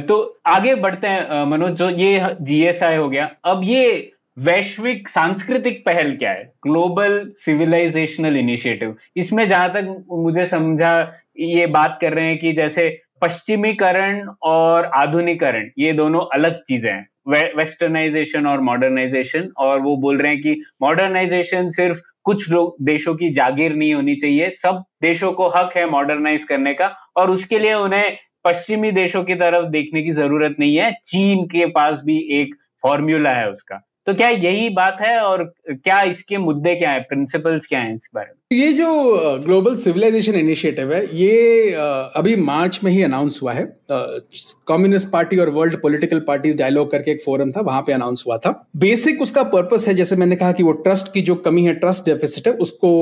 तो आगे बढ़ते हैं मनोज, जो ये जीएसआई हो गया, अब ये वैश्विक, सांस्कृतिक पहल क्या है? ग्लोबल सिविलाइजेशनल इनिशिएटिव इसमें जहाँ तक मुझे समझा, ये बात कर रहे हैं कि जैसे पश्चिमीकरण और आधुनिकरण ये दोनों अलग चीज़ें हैं। वेस्टर्नाइजेशन और मॉडर्नाइजेशन और वो बोल रहे हैं कि मॉडर्नाइजेशन सिर्फ़ कुछ लोग देशों की जागीर नहीं होनी चाहिए, सब देशों को हक है मॉडर्नाइज करने का, और उसके लिए उन्हें पश्चिमी देशों की तरफ़ देखने की ज़रूरत नहीं है, चीन के पास भी एक फॉर्म्यूला है उसका। तो क्या यही बात है और क्या इसके मुद्दे क्या है? प्रिंसिपल्स क्या है इस बारे में? ये जो ग्लोबल सिविलाइजेशन इनिशिएटिव है, ये अभी मार्च में ही अनाउंस हुआ है। कम्युनिस्ट पार्टी और वर्ल्ड पॉलिटिकल पार्टीज़ डायलॉग करके एक फोरम था, वहाँ पे अनाउंस हुआ था। बेसिक उसका पर्पस है, जैसे मैंने कहा कि वो ट्रस्ट की जो कमी है ट्रस्ट डेफिसिट है, उसको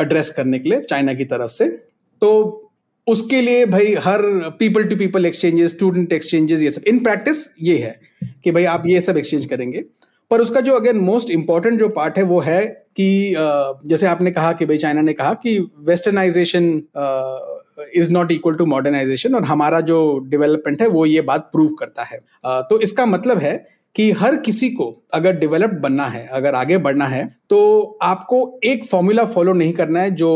एड्रेस करने के लिए चाइना की तरफ़ से। तो उसके लिए भाई हर people to people exchanges student exchanges ये सब इन प्रैक्टिस ये है कि भाई आप ये सब एक्सचेंज करेंगे। पर उसका जो अगेन मोस्ट इंपॉर्टेंट जो पार्ट है, वो है कि जैसे आपने कहा कि भाई चाइना ने कहा कि westernisation is not equal to modernisation और हमारा जो डेवलपमेंट है, वो ये बात प्रूव करता है। तो इसका मतलब है कि हर किसी को अगर डेवलप्ड बनना है, अगर आगे बढ़ना है तो आपको एक फॉर्मूला फॉलो नहीं करना है जो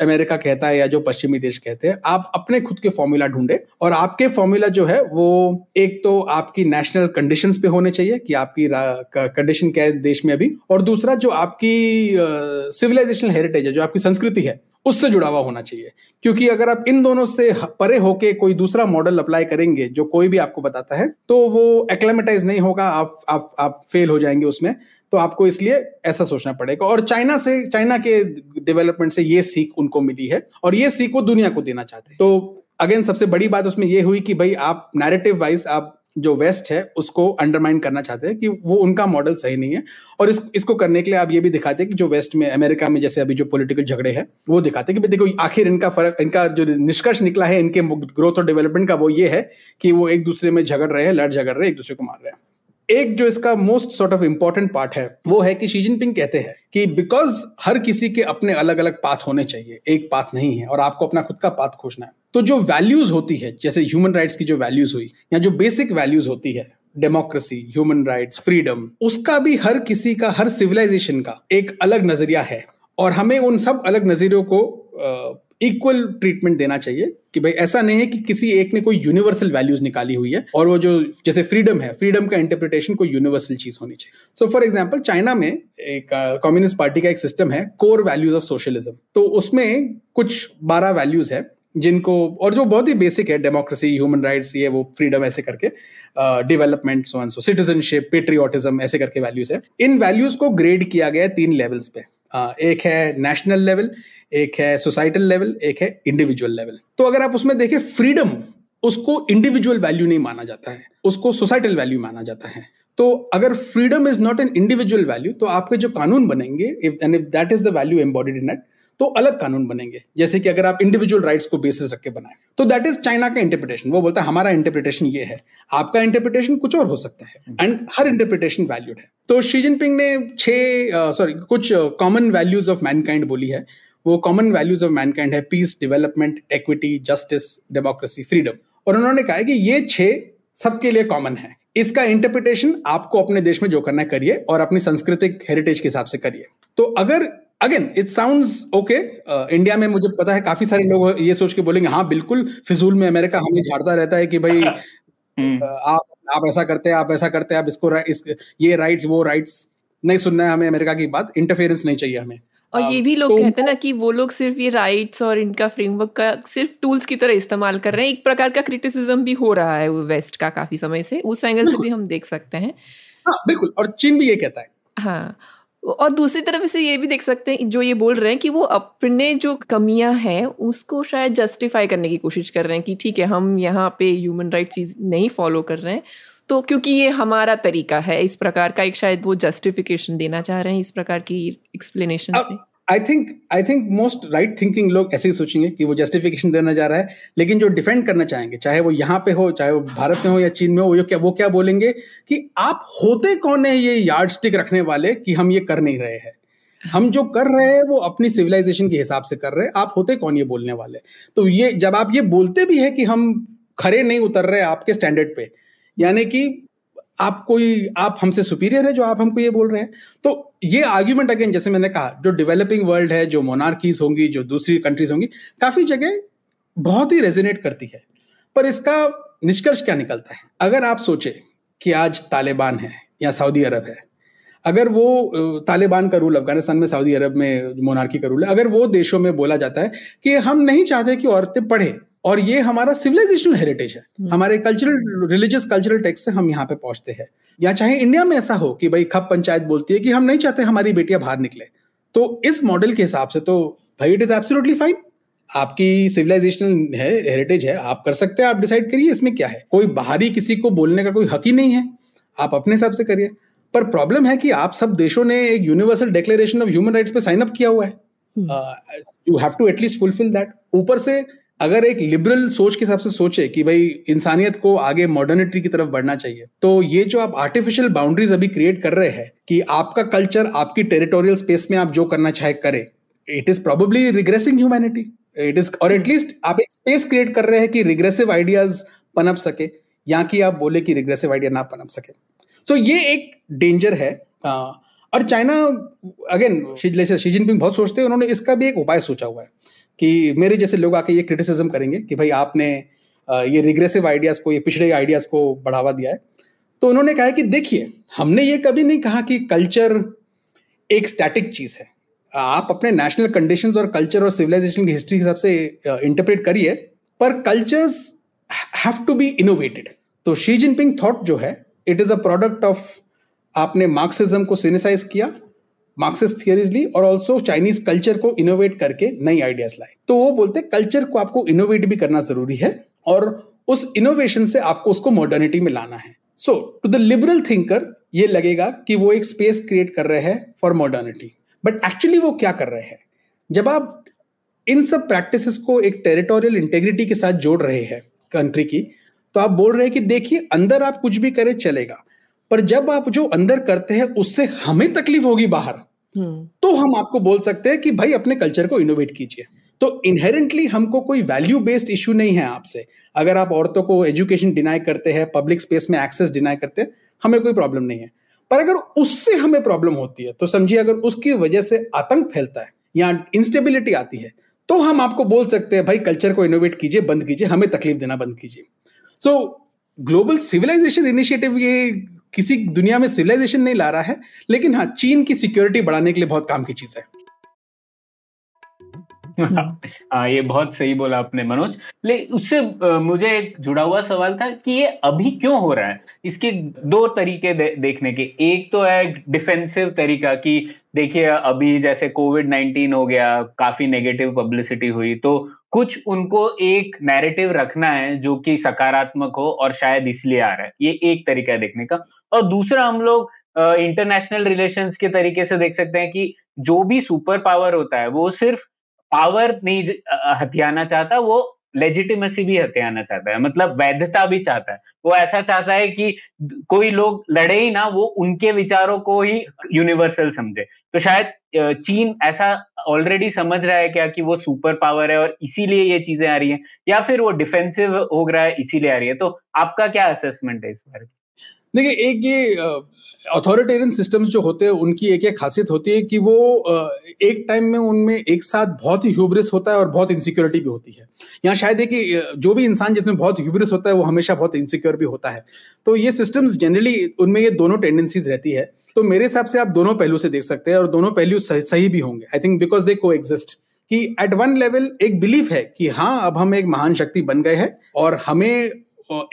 अमेरिका कहता है या जो पश्चिमी देश कहते हैं। आप अपने खुद के फॉर्मूला ढूंढे और आपके फॉर्मूला जो है वो एक तो आपकी नेशनल कंडीशंस पे होने चाहिए कि आपकी कंडीशन क्या है देश में अभी और दूसरा जो आपकी सिविलाइजेशनल हेरिटेज है, जो आपकी संस्कृति है उससे जुड़ा हुआ होना चाहिए। क्योंकि अगर आप इन दोनों से परे होके कोई दूसरा मॉडल अप्लाई करेंगे, जो कोई भी आपको बताता है तो वो एक्लेमेटाइज नहीं होगा, आप आप आप फेल हो जाएँगे उसमें। तो आपको इसलिए ऐसा सोचना पड़ेगा। और चाइना से चाइना के डेवलपमेंट से ये सीख उनको मिली है, और ये सीख वो दुनिया को देना चाहते हैं। तो अगेन सबसे बड़ी बात उसमें ये हुई कि भाई आप नैरेटिव वाइज आप जो वेस्ट है, उसको अंडरमाइन करना चाहते हैं कि वो उनका मॉडल सही नहीं है। और इस, इसको करने के लिए आप ये भी दिखाते हैं कि जो वेस्ट में, अमेरिका में जैसे अभी जो पॉलिटिकल झगड़े हैं, वो दिखाते हैं कि देखो, आखिर इनका फ़र्क, इनका जो निष्कर्ष निकला है, इनके ग्रोथ और डेवलपमेंट का वो ये है कि वो एक दूसरे में झगड़ रहे हैं, लड़ झगड़ रहे हैं, एक दूसरे को मार रहे हैं। एक जो इसका most sort of important part है, वो है कि शी जिनपिंग कहते हैं कि बिकॉज़ हर किसी के अपने अलग अलग पाथ होने चाहिए, एक पाथ नहीं है और आपको अपना खुद का पाथ खोजना है। तो जो वैल्यूज़ होती है, जैसे ह्यूमन राइट्स की जो वैल्यूज़ हुई, या जो बेसिक वैल्यूज़ होती है डेमोक्रेसी ह्यूमन राइट्स फ्रीडम उसका भी हर किसी का, हर सिविलाइजेशन का एक अलग नज़रिया है। और हमें उन सब अलग नजरियों को इक्वल ट्रीटमेंट देना चाहिए कि भाई ऐसा नहीं है कि किसी एक ने कोई यूनिवर्सल वैल्यूज़ निकाली हुई है और वो जो जैसे फ्रीडम है फ्रीडम का इंटरप्रिटेशन कोई यूनिवर्सल चीज़ होनी चाहिए। सो फॉर एग्ज़ाम्पल चाइना में एक कम्युनिस्ट uh, पार्टी का एक सिस्टम है कोर वैल्यूज़ ऑफ़ सोशलिज्म तो उसमें कुछ बारह वैल्यूज़ है जिनको और जो बहुत ही बेसिक है डेमोक्रेसी ह्यूमन राइट्स ये वो फ्रीडम ऐसे करके development so and so citizenship patriotism ऐसे करके वैल्यूज़ है। इन वैल्यूज़ को ग्रेड किया गया है तीन लेवल्स पे। Uh, एक है नेशनल लेवल एक है सोसाइटल लेवल एक है इंडिविजुअल लेवल तो अगर आप उसमें देखें फ्रीडम उसको इंडिविजुअल वैल्यू नहीं माना जाता है, उसको सोसाइटल वैल्यू माना जाता है. तो अगर freedom is not an individual value तो आपके जो कानून बनेंगे if and if that is the value embodied in it तो अलग कानून बनेंगे. जैसे कि अगर आप इंडिविजुअल राइट्स को बेसिस रख के बनाए तो दैट इज़ चाइना का इंटरप्रिटेशन वो बोलता है, हमारा इंटरप्रिटेशन ये है, आपका इंटरप्रिटेशन कुछ और हो सकता है एंड हर इंटरप्रिटेशन वैल्यूड है. तो शी जिनपिंग ने छह सॉरी कुछ कॉमन वैल्यूज़ ऑफ़ मैनकाइंड बोली है वो कॉमन वैल्यूज़ ऑफ़ मैनकाइंड है peace development equity justice democracy freedom और उन्होंने कहा है कि ये छह सबके लिए कॉमन है। इसका इंटरप्रिटेशन आपको अपने देश में जो करना है करिए और अपनी सांस्कृतिक हेरिटेज के हिसाब से करिए। तो अगर again it sound okay India में मुझे पता है काफ़ी सारे लोग ये सोच के बोलेंगे हाँ बिल्कुल फिजूल में अमेरिका हमें झाड़ता रहता है कि भाई हम्म। आप आप ऐसा करते हैं आप ऐसा करते हैं आप इसको इस, ये राइट्स वो राइट्स नहीं सुनना है हमें अमेरिका की बात इंटरफेरेंस नहीं चाहिए हमें। और ये भी लोग तो कहते हैं ना कि वो लोग सिर्फ़ ये राइट्स और इनका फ्रेमवर्क का सिर्फ़ टूल्स की तरह इस्तेमाल कर रहे हैं। एक प्रकार का क्रिटिसिज्म भी हो रहा है वेस्ट का काफ़ी समय से। उस एंगल से भी हम देख सकते हैं। हाँ बिल्कुल और चीन भी ये कहता है। हाँ और दूसरी तरफ़ इसे ये भी देख सकते हैं जो ये बोल रहे हैं कि वो अपने जो कमियाँ हैं उसको शायद जस्टिफाई करने की कोशिश कर रहे हैं कि ठीक है हम यहाँ पे ह्यूमन राइट चीज़ नहीं फॉलो कर रहे हैं। तो क्योंकि ये हमारा तरीका है इस प्रकार का एक शायद वो जस्टिफिकेशन देना चाह रहे हैं इस प्रकार की एक्सप्लेनेशन से। I think I think most right thinking लोग ऐसे ही सोचेंगे कि वो जस्टिफिकेशन देना जा रहा है लेकिन जो डिफेंड करना चाहेंगे चाहे वो यहाँ पे हो चाहे वो भारत में हो या चीन में हो वो क्या वो क्या बोलेंगे कि आप होते कौन है ये यार्ड स्टिक रखने वाले कि हम ये कर नहीं रहे हैं? हम जो कर रहे हैं वो अपनी सिविलाइजेशन के हिसाब से कर रहे हैं आप होते कौन ये बोलने वाले? तो ये जब आप ये बोलते भी है कि हम खरे नहीं उतर रहे आपके स्टैंडर्ड पे यानी कि आप कोई, आप हमसे सुपीरियर है जो आप हमको ये बोल रहे हैं। तो ये आर्ग्यूमेंट अगेन जैसे मैंने कहा, जो डेवलपिंग वर्ल्ड है, जो मोनार्कीज होंगी, जो दूसरी कंट्रीज़ होंगी, काफ़ी जगह बहुत ही रेजोनेट करती है। पर इसका निष्कर्ष क्या निकलता है? अगर आप सोचे कि आज तालिबान है या सऊदी अरब है, अगर वो तालिबान का रूल अफ़गानिस्तान में, सऊदी अरब में मोनार्की का रूल है, अगर वो देशों में बोला जाता है कि हम नहीं चाहते कि औरतें पढ़े और ये हमारा सिविलाइजेशनल हेरिटेज है। हम्म। हमारे कल्चरल रिलीजियस कल्चरल टेक्स्ट से हम यहाँ पे पहुँचते हैं। या चाहे इंडिया में ऐसा हो कि भाई खप पंचायत बोलती है कि हम नहीं चाहते हमारी बेटियाँ बाहर निकले। तो इस मॉडल के हिसाब से तो भाई इट इज़ एब्सोल्युटली फाइन आपकी सिविलाइजेशनल है हेरिटेज है आप कर सकते हैं आप डिसाइड करिए इसमें क्या है। कोई बाहरी किसी को बोलने का कोई हक ही नहीं है। आप अपने हिसाब से करिए। पर प्रॉब्लम है कि आप सब देशों ने एक universal declaration of human rights पे साइन अप किया हुआ है। You have to at least fulfil that ऊपर से अगर एक लिबरल सोच के हिसाब से सोचे कि भाई इंसानियत को आगे मॉडर्निटी की तरफ़ बढ़ना चाहिए तो ये जो आप आर्टिफिशियल बाउंड्रीज अभी क्रिएट कर रहे हैं कि आपका कल्चर आपकी टेरिटोरियल स्पेस में आप जो करना चाहे करें it is probably regressing humanity it is और एटलीस्ट आप एक स्पेस क्रिएट कर रहे हैं कि रिग्रेसिव आइडियाज़ पनप सके या कि आप बोले कि रिग्रेसिव आइडिया ना पनप सके। तो ये एक डेंजर है। आ, और चाइना अगेन शी जिनपिंग बहुत सोचते हैं उन्होंने इसका भी एक उपाय सोचा हुआ है। कि मेरे जैसे लोग आके ये क्रिटिसिज्म करेंगे कि भाई आपने ये रिग्रेसिव आइडियाज़ को, ये पिछड़े आइडियाज़ को बढ़ावा दिया है। तो उन्होंने कहा कि देखिए, हमने ये कभी नहीं कहा कि कल्चर एक स्टैटिक चीज़ है। आप अपने नेशनल कंडीशंस और कल्चर और सिविलाइजेशन की हिस्ट्री के हिसाब से इंटरप्रेट करिए, पर cultures have to be innovated तो शी जिनपिंग थॉट जो है it is a product of आपने मार्क्सिज्म को सिनेसाइज किया मार्क्सिस्ट थियरीज ली और ऑल्सो चाइनीज़ कल्चर को इनोवेट करके नई आइडियाज़ लाए। तो वो बोलते कल्चर को आपको इनोवेट भी करना ज़रूरी है और उस इनोवेशन से आपको उसको मॉडर्निटी में लाना है। So to the liberal thinker ये लगेगा कि वो एक स्पेस क्रिएट कर रहे हैं फॉर मॉडर्निटी बट एक्चुअली वो क्या कर रहे हैं? जब आप इन सब प्रैक्टिसेस को एक टेरिटोरियल इंटेग्रिटी के साथ जोड़ रहे हैं कंट्री की तो आप बोल रहे हैं कि देखिए, अंदर आप कुछ भी करें, चलेगा। पर जब आप जो अंदर करते हैं, उससे हमें तकलीफ़ होगी बाहर। तो हम आपको बोल सकते हैं कि भाई अपने कल्चर को इनोवेट कीजिए। तो इनहेरेंटली हमको कोई वैल्यू बेस्ड इश्यू नहीं है आपसे। अगर आप औरतों को एजुकेशन डिनाई करते हैं पब्लिक स्पेस में एक्सेस डिनाई करते हैं, हमें कोई प्रॉब्लम नहीं है। पर अगर उससे हमें प्रॉब्लम होती है तो समझिए अगर उसकी वजह से आतंक फैलता है या इंस्टेबिलिटी आती है तो हम आपको बोल सकते हैं, भाई कल्चर को इनोवेट कीजिए, बंद कीजिए, हमें तकलीफ़ देना बंद कीजिए। सो ग्लोबल सिविलाइजेशन इनिशिएटिव ये किसी दुनिया में सिविलाइजेशन नहीं ला रहा है लेकिन हाँ चीन की सिक्योरिटी बढ़ाने के लिए बहुत काम की चीज़ है। हाँ ये बहुत सही बोला आपने मनोज। ले उससे मुझे एक जुड़ा हुआ सवाल था कि ये अभी क्यों हो रहा है? इसके दो तरीके दे, देखने के। एक तो है डिफेंसिव तरीका कि देखिए अभी जैसे कोविड नाइन्टीन हो गया काफ़ी नेगेटिव पब्लिसिटी हुई तो कुछ उनको एक नैरेटिव रखना है जो कि सकारात्मक हो और शायद इसलिए आ रहा है। ये एक तरीका है देखने का। और दूसरा हम लोग इंटरनेशनल रिलेशंस के तरीके से देख सकते हैं कि जो भी सुपर पावर होता है, वो सिर्फ़ पावर नहीं हथियाना चाहता, वो लेजिटिमेसी भी हथियाना चाहता है। मतलब वैधता भी चाहता है। वो ऐसा चाहता है कि कोई लोग लड़े ही ना, वो उनके विचारों को ही यूनिवर्सल समझे। तो शायद चीन ऐसा ऑलरेडी समझ रहा है क्या कि वो सुपर पावर है और इसीलिए ये चीज़ें आ रही हैं, या फिर वो डिफेंसिव हो रहा है, इसीलिए आ रही है? तो आपका क्या असेसमेंट है इस बारे में? देखिए एक ये अथॉरिटेरियन सिस्टम्स जो होते हैं उनकी एक एक खासियत होती है कि वो एक टाइम में उनमें एक साथ बहुत ही ह्यूब्रिस होता है और बहुत इनसिक्योरिटी भी होती है। यहाँ शायद है कि जो भी इंसान जिसमें बहुत ह्यूब्रिस होता है वो हमेशा बहुत इनसिक्योर भी होता है। तो ये सिस्टम्स जनरली उनमें ये दोनों टेंडेंसीज रहती है। तो मेरे हिसाब से आप दोनों पहलू से देख सकते हैं और दोनों पहलू सही, सही भी होंगे। आई थिंक बिकॉज़ दे को एग्जिस्ट कि एट वन लेवल एक बिलीफ है कि हाँ अब हम एक महान शक्ति बन गए हैं और हमें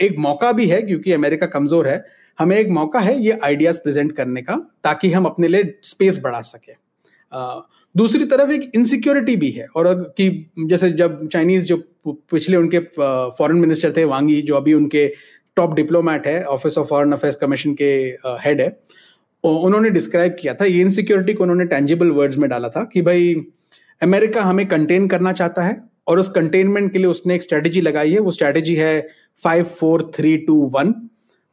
एक मौका भी है क्योंकि अमेरिका कमज़ोर है। हमें एक मौका है ये आइडियाज़ प्रेजेंट करने का, ताकि हम अपने लिए स्पेस बढ़ा सके। दूसरी तरफ़ एक इनसिक्योरिटी भी है, और कि जैसे जब चाइनीज़ जो पिछले उनके फॉरेन मिनिस्टर थे, वांगी, जो अभी उनके टॉप डिप्लोमेट है office of foreign affairs commission के हेड है उन्होंने डिस्क्राइब किया था, ये इनसिक्योरिटी को उन्होंने टेंजिबल वर्ड्स में डाला था, कि भाई अमेरिका हमें कंटेन करना चाहता है, और उस कंटेनमेंट के लिए उसने एक स्ट्रेटेजी लगाई है, वो स्ट्रेटेजी है five four three two one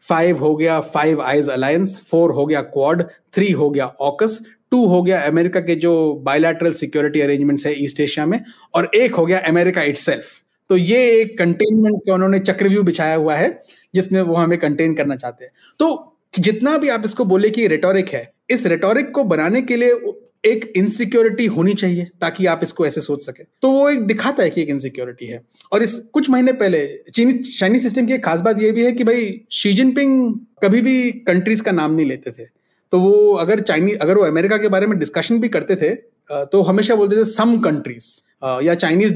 five हो गया फाइव आइज़ अलायंस फोर हो गया क्वाड थ्री हो गया ऑकस टू हो गया अमेरिका के जो बायोलैटरल सिक्योरिटी अरेंजमेंट्स है ईस्ट एशिया में, और एक हो गया अमेरिका इटसेल्फ तो ये एक कंटेनमेंट का उन्होंने चक्रव्यूह बिछाया हुआ है, जिसमें वो हमें कंटेन करना चाहते हैं। तो जितना भी आप इसको बोले कि रेटोरिक है, इस रेटोरिक को बनाने के लिए एक इनसिक्योरिटी होनी चाहिए ताकि आप इसको ऐसे सोच सके। तो वो एक दिखाता है कि एक इनसिक्योरिटी है। और इस कुछ महीने पहले चीनी चाइनीज़ सिस्टम की एक खास बात ये भी है कि भाई शी जिनपिंग कभी भी कंट्रीज़ का नाम नहीं लेते थे। तो वो अगर चाइनीज़ अगर वो अमेरिका के बारे में डिस्कशन भी करते थे तो हमेशा बोलते थे सम कंट्रीज़ या चाइनीज़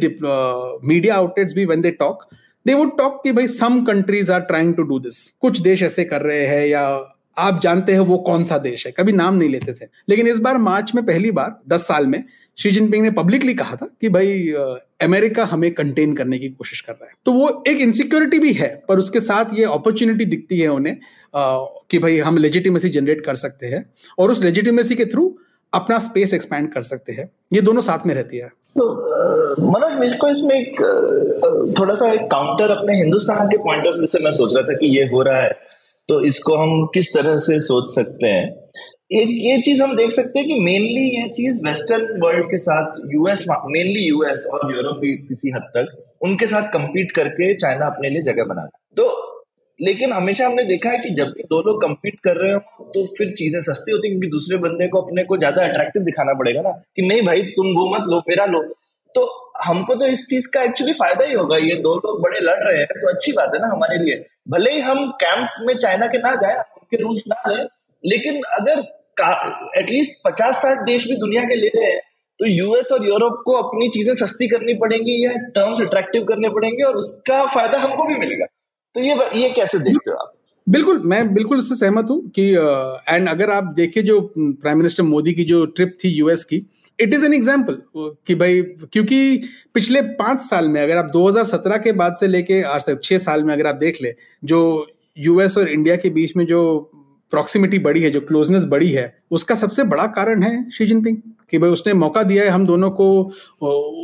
मीडिया आउटलेट्स भी when they talk they would talk कि भाई some countries are trying to do this कुछ देश ऐसे कर रहे हैं या आप जानते हैं वो कौन सा देश है। कभी नाम नहीं लेते थे। लेकिन इस बार मार्च में पहली बार, दस साल में शी जिनपिंग ने पब्लिकली कहा था कि भाई अमेरिका हमें कंटेन करने की कोशिश कर रहा है। तो वो एक इनसिक्योरिटी भी है, पर उसके साथ ये अपॉर्चुनिटी दिखती है उन्हें कि भाई हम लेजिटिमेसी जनरेट कर सकते हैं और उस लेजिटिमेसी के थ्रू अपना स्पेस एक्सपैंड कर सकते हैं। ये दोनों साथ में रहती है। तो मनोज, मेरे को इसमें एक थोड़ा सा एक काउंटर अपने हिंदुस्तान के पॉइंट ऑफ़ व्यू से मैं सोच रहा था कि ये हो रहा है। तो इसको हम किस तरह से सोच सकते हैं? एक, ये चीज़ हम देख सकते हैं कि मेनली ये चीज़ वेस्टर्न वर्ल्ड के साथ यूएस मेनली यूएस और यूरोप भी किसी हद तक उनके साथ compete करके चाइना अपने लिए जगह बना तो लेकिन हमेशा हमने देखा है कि जब भी दो लोग कम्पीट कर रहे हो तो फिर चीज़ें सस्ती होती क्योंकि दूसरे बंदे को अपने को ज़्यादा अट्रैक्टिव दिखाना पड़ेगा ना, कि नहीं भाई, तुम वो मत लो, मेरा लो। तो हमको तो इस चीज़ का एक्चुअली फ़ायदा ही होगा। ये दो लोग बड़े लड़ रहे हैं तो अच्छी बात है ना हमारे लिए। भले ही हम कैंप में चाइना के ना जाए, उनके रूल्स ना लें लेकिन अगर एटलीस्ट पचास साठ देश भी दुनिया के ले रहे हैं तो यूएस और यूरोप को अपनी चीज़ें सस्ती करनी पड़ेंगी, या टर्म्स अट्रैक्टिव करने पड़ेंगे, और उसका फ़ायदा हमको भी मिलेगा। तो ये ये कैसे देखते हो आप? बिल्कुल, मैं बिल्कुल इससे सहमत हूँ कि एंड अगर आप देखिए जो प्राइम मिनिस्टर मोदी की जो ट्रिप थी यूएस की इट इज़ एन एग्ज़ाम्पल कि भाई, क्योंकि पिछले पाँच साल में अगर आप 2017 के बाद से लेके आज तक, छह साल में अगर आप देख ले, जो यूएस और इंडिया के बीच में जो प्रॉक्सिमिटी बढ़ी है, जो क्लोजनेस बढ़ी है, उसका सबसे बड़ा कारण है शी जिनपिंग कि भाई उसने मौका दिया है हम दोनों को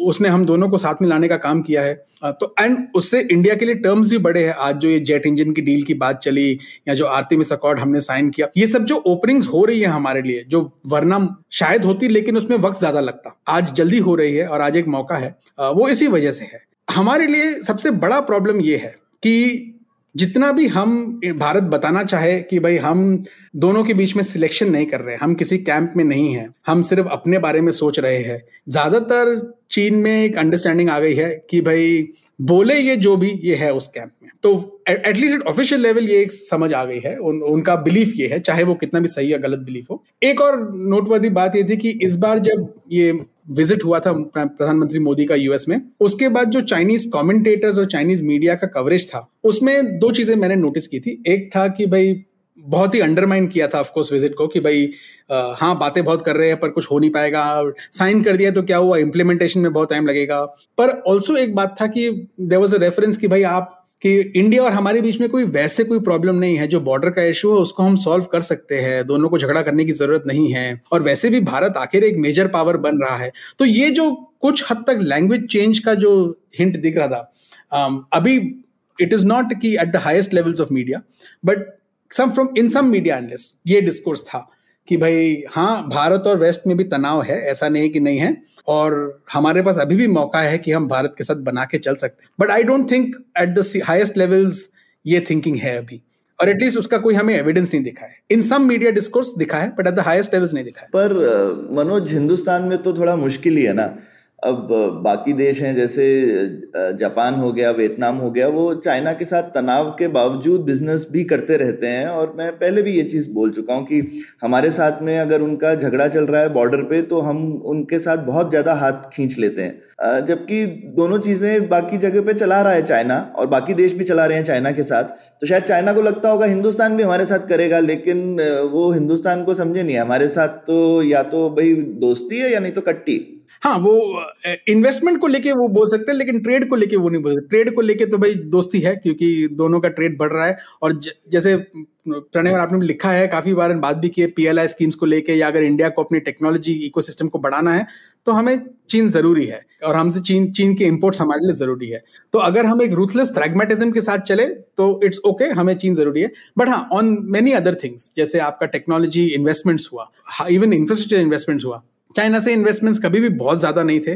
उसने हम दोनों को साथ में लाने का काम किया है। तो एंड उससे इंडिया के लिए टर्म्स भी बड़े हैं। आज जो ये जेट इंजन की डील की बात चली, या जो आर्टिमिस अकॉर्ड हमने साइन किया, ये सब जो ओपनिंग्स हो रही है हमारे लिए, जो वरना शायद होती लेकिन उसमें वक्त ज़्यादा लगता, आज जल्दी हो रही है और आज एक मौका है वो इसी वजह से है। हमारे लिए सबसे बड़ा प्रॉब्लम ये है कि जितना भी हम भारत बताना चाहे कि भाई हम दोनों के बीच में सिलेक्शन नहीं कर रहे, हम किसी कैंप में नहीं है, हम सिर्फ़ अपने बारे में सोच रहे हैं। ज़्यादातर चीन में एक अंडरस्टैंडिंग आ गई है कि भाई बोले ये जो भी, ये है उस कैंप में। तो एटलीस्ट एट ऑफिशियल लेवल ये एक समझ आ गई है। उन, उनका बिलीफ ये है चाहे वो कितना भी सही या गलत बिलीफ हो। एक और नोटवर्दी बात ये थी कि इस बार जब ये विज़िट हुआ था प्रधानमंत्री मोदी का यूएस में उसके बाद जो चाइनीज़ कमेंटेटर्स और चाइनीज़ मीडिया का कवरेज था उसमें दो चीज़ें मैंने नोटिस की थी। एक था कि भाई बहुत ही अंडरमाइन किया था ऑफकोर्स विज़िट को कि भाई आ, हाँ बातें बहुत कर रहे हैं पर कुछ हो नहीं पाएगा। साइन कर दिया तो क्या हुआ? इम्प्लीमेंटेशन में बहुत टाइम लगेगा। पर ऑल्सो एक बात था कि देर वॉज़ अ रेफरेंस कि भाई आप कि इंडिया और हमारे बीच में कोई वैसे कोई प्रॉब्लम नहीं है जो बॉर्डर का इशू है उसको हम सॉल्व कर सकते हैं। दोनों को झगड़ा करने की ज़रूरत नहीं है। और वैसे भी भारत आखिर एक मेजर पावर बन रहा है। तो ये जो कुछ हद तक लैंग्वेज चेंज का जो हिंट दिख रहा था um, अभी इट इज़ नॉट कि at the highest levels of media but some from in some media analyst ये डिस्कोर्स था। कि भाई हाँ भारत और वेस्ट में भी तनाव है, ऐसा नहीं कि नहीं है, और हमारे पास अभी भी मौका है कि हम भारत के साथ बना के चल सकते हैं। But I don't think at the highest levels ये थिंकिंग है अभी, और एटलीस्ट उसका कोई हमें एविडेंस नहीं दिखा है। इन सम मीडिया डिस्कोर्स दिखा है but at the highest levels नहीं दिखा है। पर मनोज, हिंदुस्तान में तो थोड़ा मुश्किल ही है ना। अब बाकी देश हैं, जैसे जापान हो गया, वियतनाम हो गया, वो चाइना के साथ तनाव के बावजूद बिज़नेस भी करते रहते हैं और मैं पहले भी ये चीज़ बोल चुका हूँ कि हमारे साथ में अगर उनका झगड़ा चल रहा है बॉर्डर पे तो हम उनके साथ बहुत ज़्यादा हाथ खींच लेते हैं। जबकि दोनों चीज़ें बाकी जगह पे चला रहा है चाइना और बाकी देश भी चला रहे हैं चाइना के साथ तो शायद चाइना को लगता होगा हिंदुस्तान भी हमारे साथ करेगा, लेकिन वो हिंदुस्तान को समझे नहीं हमारे साथ तो या तो भाई दोस्ती है या नहीं तो कट्टी। हाँ वो इन्वेस्टमेंट को लेके वो बोल सकते हैं लेकिन ट्रेड को लेके वो नहीं बोल सकते। ट्रेड को लेके तो भाई दोस्ती है क्योंकि दोनों का ट्रेड बढ़ रहा है। और ज, जैसे प्रणय और आपने लिखा है काफ़ी बार बात भी की है पीएलआई स्कीम्स को लेके या अगर इंडिया को अपनी टेक्नोलॉजी इकोसिस्टम को बढ़ाना है तो हमें चीन ज़रूरी है। और हमसे चीन चीन के इम्पोर्ट्स हमारे लिए ज़रूरी है। तो अगर हम एक रूथलेस प्रैग्मेटिज्म के साथ चले तो इट्स ओके okay, हमें चीन ज़रूरी है। बट हाँ ऑन मेनी अदर थिंग्स जैसे आपका टेक्नोलॉजी इन्वेस्टमेंट्स हुआ इवन इंफ्रास्ट्रक्चर इन्वेस्टमेंट्स हुआ चाइना से इन्वेस्टमेंट्स कभी भी बहुत ज़्यादा नहीं थे।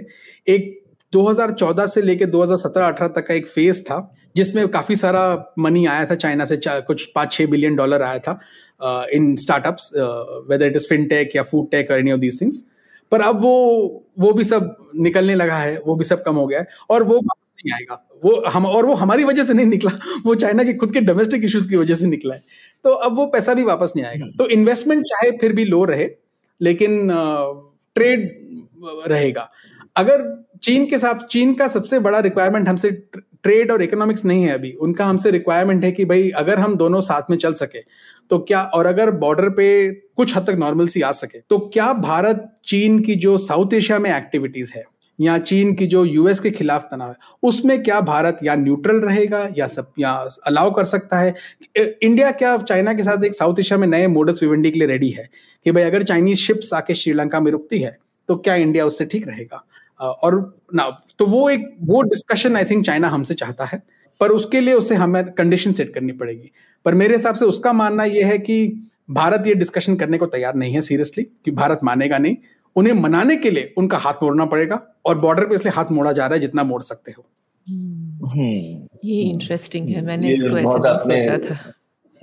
एक 2014 से लेके 2017-18 तक का एक फ़ेज़ था जिसमें काफ़ी सारा मनी आया था चाइना से कुछ पाँच छः बिलियन डॉलर आया था in startups whether it is fintech या फ़ूड टेक और एनी ऑफ़ दीज थिंग्स पर अब वो वो भी सब निकलने लगा है वो भी सब कम हो गया है और वो वापस नहीं आएगा। वो हम और वो हमारी वजह से नहीं निकला वो चाइना के खुद के डोमेस्टिक इश्यूज़ की वजह से निकला है। तो अब वो पैसा भी वापस नहीं आएगा। तो इन्वेस्टमेंट चाहे फिर भी लो रहे लेकिन uh, ट्रेड रहेगा। अगर चीन के साथ चीन का सबसे बड़ा रिक्वायरमेंट हमसे ट्रेड और इकोनॉमिक्स नहीं है अभी। उनका हमसे रिक्वायरमेंट है कि भाई, अगर हम दोनों साथ में चल सके तो क्या और अगर बॉर्डर पे कुछ हद तक नॉर्मल सी आ सके तो क्या भारत चीन की जो साउथ एशिया में एक्टिविटीज़ है या चीन की जो यूएस के खिलाफ तनाव है, उसमें क्या भारत या न्यूट्रल रहेगा या सब, या अलाउ कर सकता है? इंडिया क्या चाइना के साथ एक साउथ एशिया में नए मोडस विवेंडी के लिए रेडी है? कि भाई अगर चाइनीज़ शिप्स आके श्रीलंका में रुकती है तो क्या इंडिया उससे ठीक रहेगा? और ना तो वो एक, वो डिस्कशन आई थिंक चाइना हमसे चाहता है, पर उसके लिए उसे हमें कंडीशन सेट करनी पड़ेगी। पर मेरे हिसाब से उसका मानना यह है कि भारत ये डिस्कशन करने को तैयार नहीं है सीरियसली कि भारत मानेगा नहीं। उन्हें मनाने के लिए उनका हाथ मोड़ना पड़ेगा और बॉर्डर पे इसलिए हाथ मोड़ा जा रहा है जितना मोड़ सकते हो। हम्म। ये इंटरेस्टिंग है मैंने इसको ऐसे नहीं सोचा था।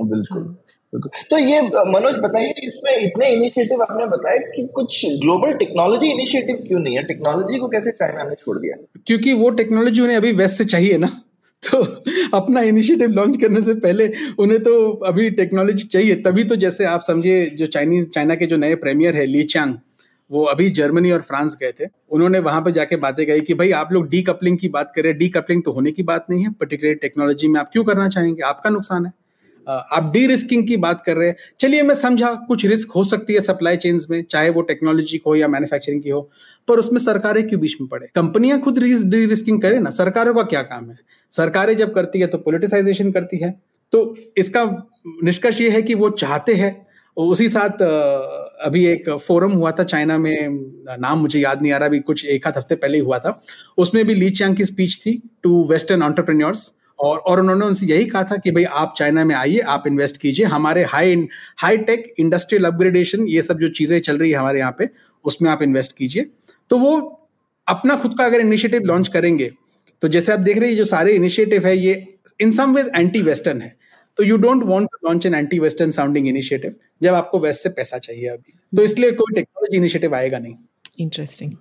बिल्कुल हाँ। तो ये मनोज बताइए इसमें इतने इनिशिएटिव आपने बताया कि कुछ ग्लोबल टेक्नोलॉजी इनिशिएटिव क्यों नहीं है? टेक्नोलॉजी को कैसे चाइना ने छोड़ दिया? क्योंकि वो टेक्नोलॉजी उन्हें अभी वेस्ट से चाहिए ना। तो अपना इनिशिएटिव लॉन्च करने से पहले उन्हें तो अभी टेक्नोलॉजी चाहिए तभी तो जैसे आप समझिए जो चाइनीज़ चाइना के जो नए प्रीमियर है ली चांग वो अभी जर्मनी और फ्रांस गए थे, उन्होंने वहाँ पर जाके बातें कही कि भाई, आप लोग डी कपलिंग की बात करें डी कपलिंग तो होने की बात नहीं है पर्टिकुलर टेक्नोलॉजी में आप क्यों करना चाहेंगे? आपका नुकसान है। आप डी रिस्किंग की बात कर रहे हैं। चलिए, मैं समझा, कुछ रिस्क हो सकती है सप्लाई चेन्स में, चाहे वो टेक्नोलॉजी को या मैन्युफैक्चरिंग की हो, पर उसमें सरकारें क्यों बीच में पड़े? कंपनियाँ खुद डी रिस्किंग करें ना, सरकारों का क्या काम है? सरकारें जब करती है तो पोलिटिसाइजेशन करती है। तो इसका निष्कर्ष ये है कि वो चाहते हैं, उसी साथ अभी एक फोरम हुआ था चाइना में, नाम मुझे याद नहीं आ रहा, अभी कुछ एक आध हफ़्ते पहले हुआ था। उसमें भी ली चांग की स्पीच थी टू वेस्टर्न ऑन्टरप्रेन्योर्स और और उन्होंने उनसे यही कहा था कि भाई आप चाइना में आइए, आप इन्वेस्ट कीजिए, हमारे high high tech industrial upgradation ये सब जो चीज़ें चल रही है हमारे यहाँ पे, उसमें आप इन्वेस्ट कीजिए। तो वो अपना खुद का अगर इनिशिएटिव लॉन्च करेंगे तो जैसे आप देख रहे हैं जो सारे इनिशिएटिव है, ये in some ways anti western है। तो you don't want to launch an anti western sounding initiative जब आपको वेस्ट से पैसा चाहिए अभी। तो इसलिए कोई टेक्नोलॉजी इनिशिएटिव आएगा नहीं। इंटरेस्टिंग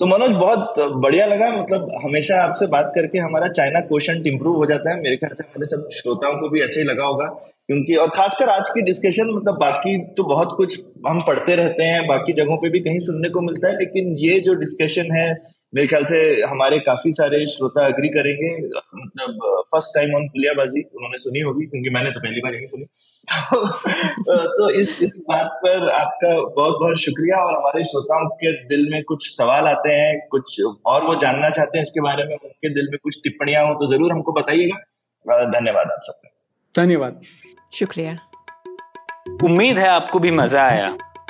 तो मनोज बहुत बढ़िया लगा मतलब हमेशा आपसे बात करके हमारा चाइना क्वेश्चन इंप्रूव हो जाता है। मेरे ख्याल से हमारे सब श्रोताओं को भी ऐसे ही लगा होगा क्योंकि और खासकर आज की डिस्कशन मतलब बाकी तो बहुत कुछ हम पढ़ते रहते हैं बाकी जगहों पे भी कहीं सुनने को मिलता है लेकिन ये जो डिस्कशन है मेरे ख्याल से हमारे काफ़ी सारे श्रोता अग्री करेंगे। मतलब फ़र्स्ट टाइम ऑन पुलियाबाजी उन्होंने सुनी होगी क्योंकि मैंने तो पहली बार यही सुनी। तो इस इस बात पर आपका बहुत बहुत शुक्रिया और हमारे श्रोताओं के दिल में कुछ सवाल आते हैं कुछ और वो जानना चाहते हैं इसके बारे में उनके दिल में कुछ टिप्पणियाँ हो तो ज़रूर हमको बताइएगा। धन्यवाद आप सबका। धन्यवाद। शुक्रिया। उम्मीद है आपको भी मज़ा आया।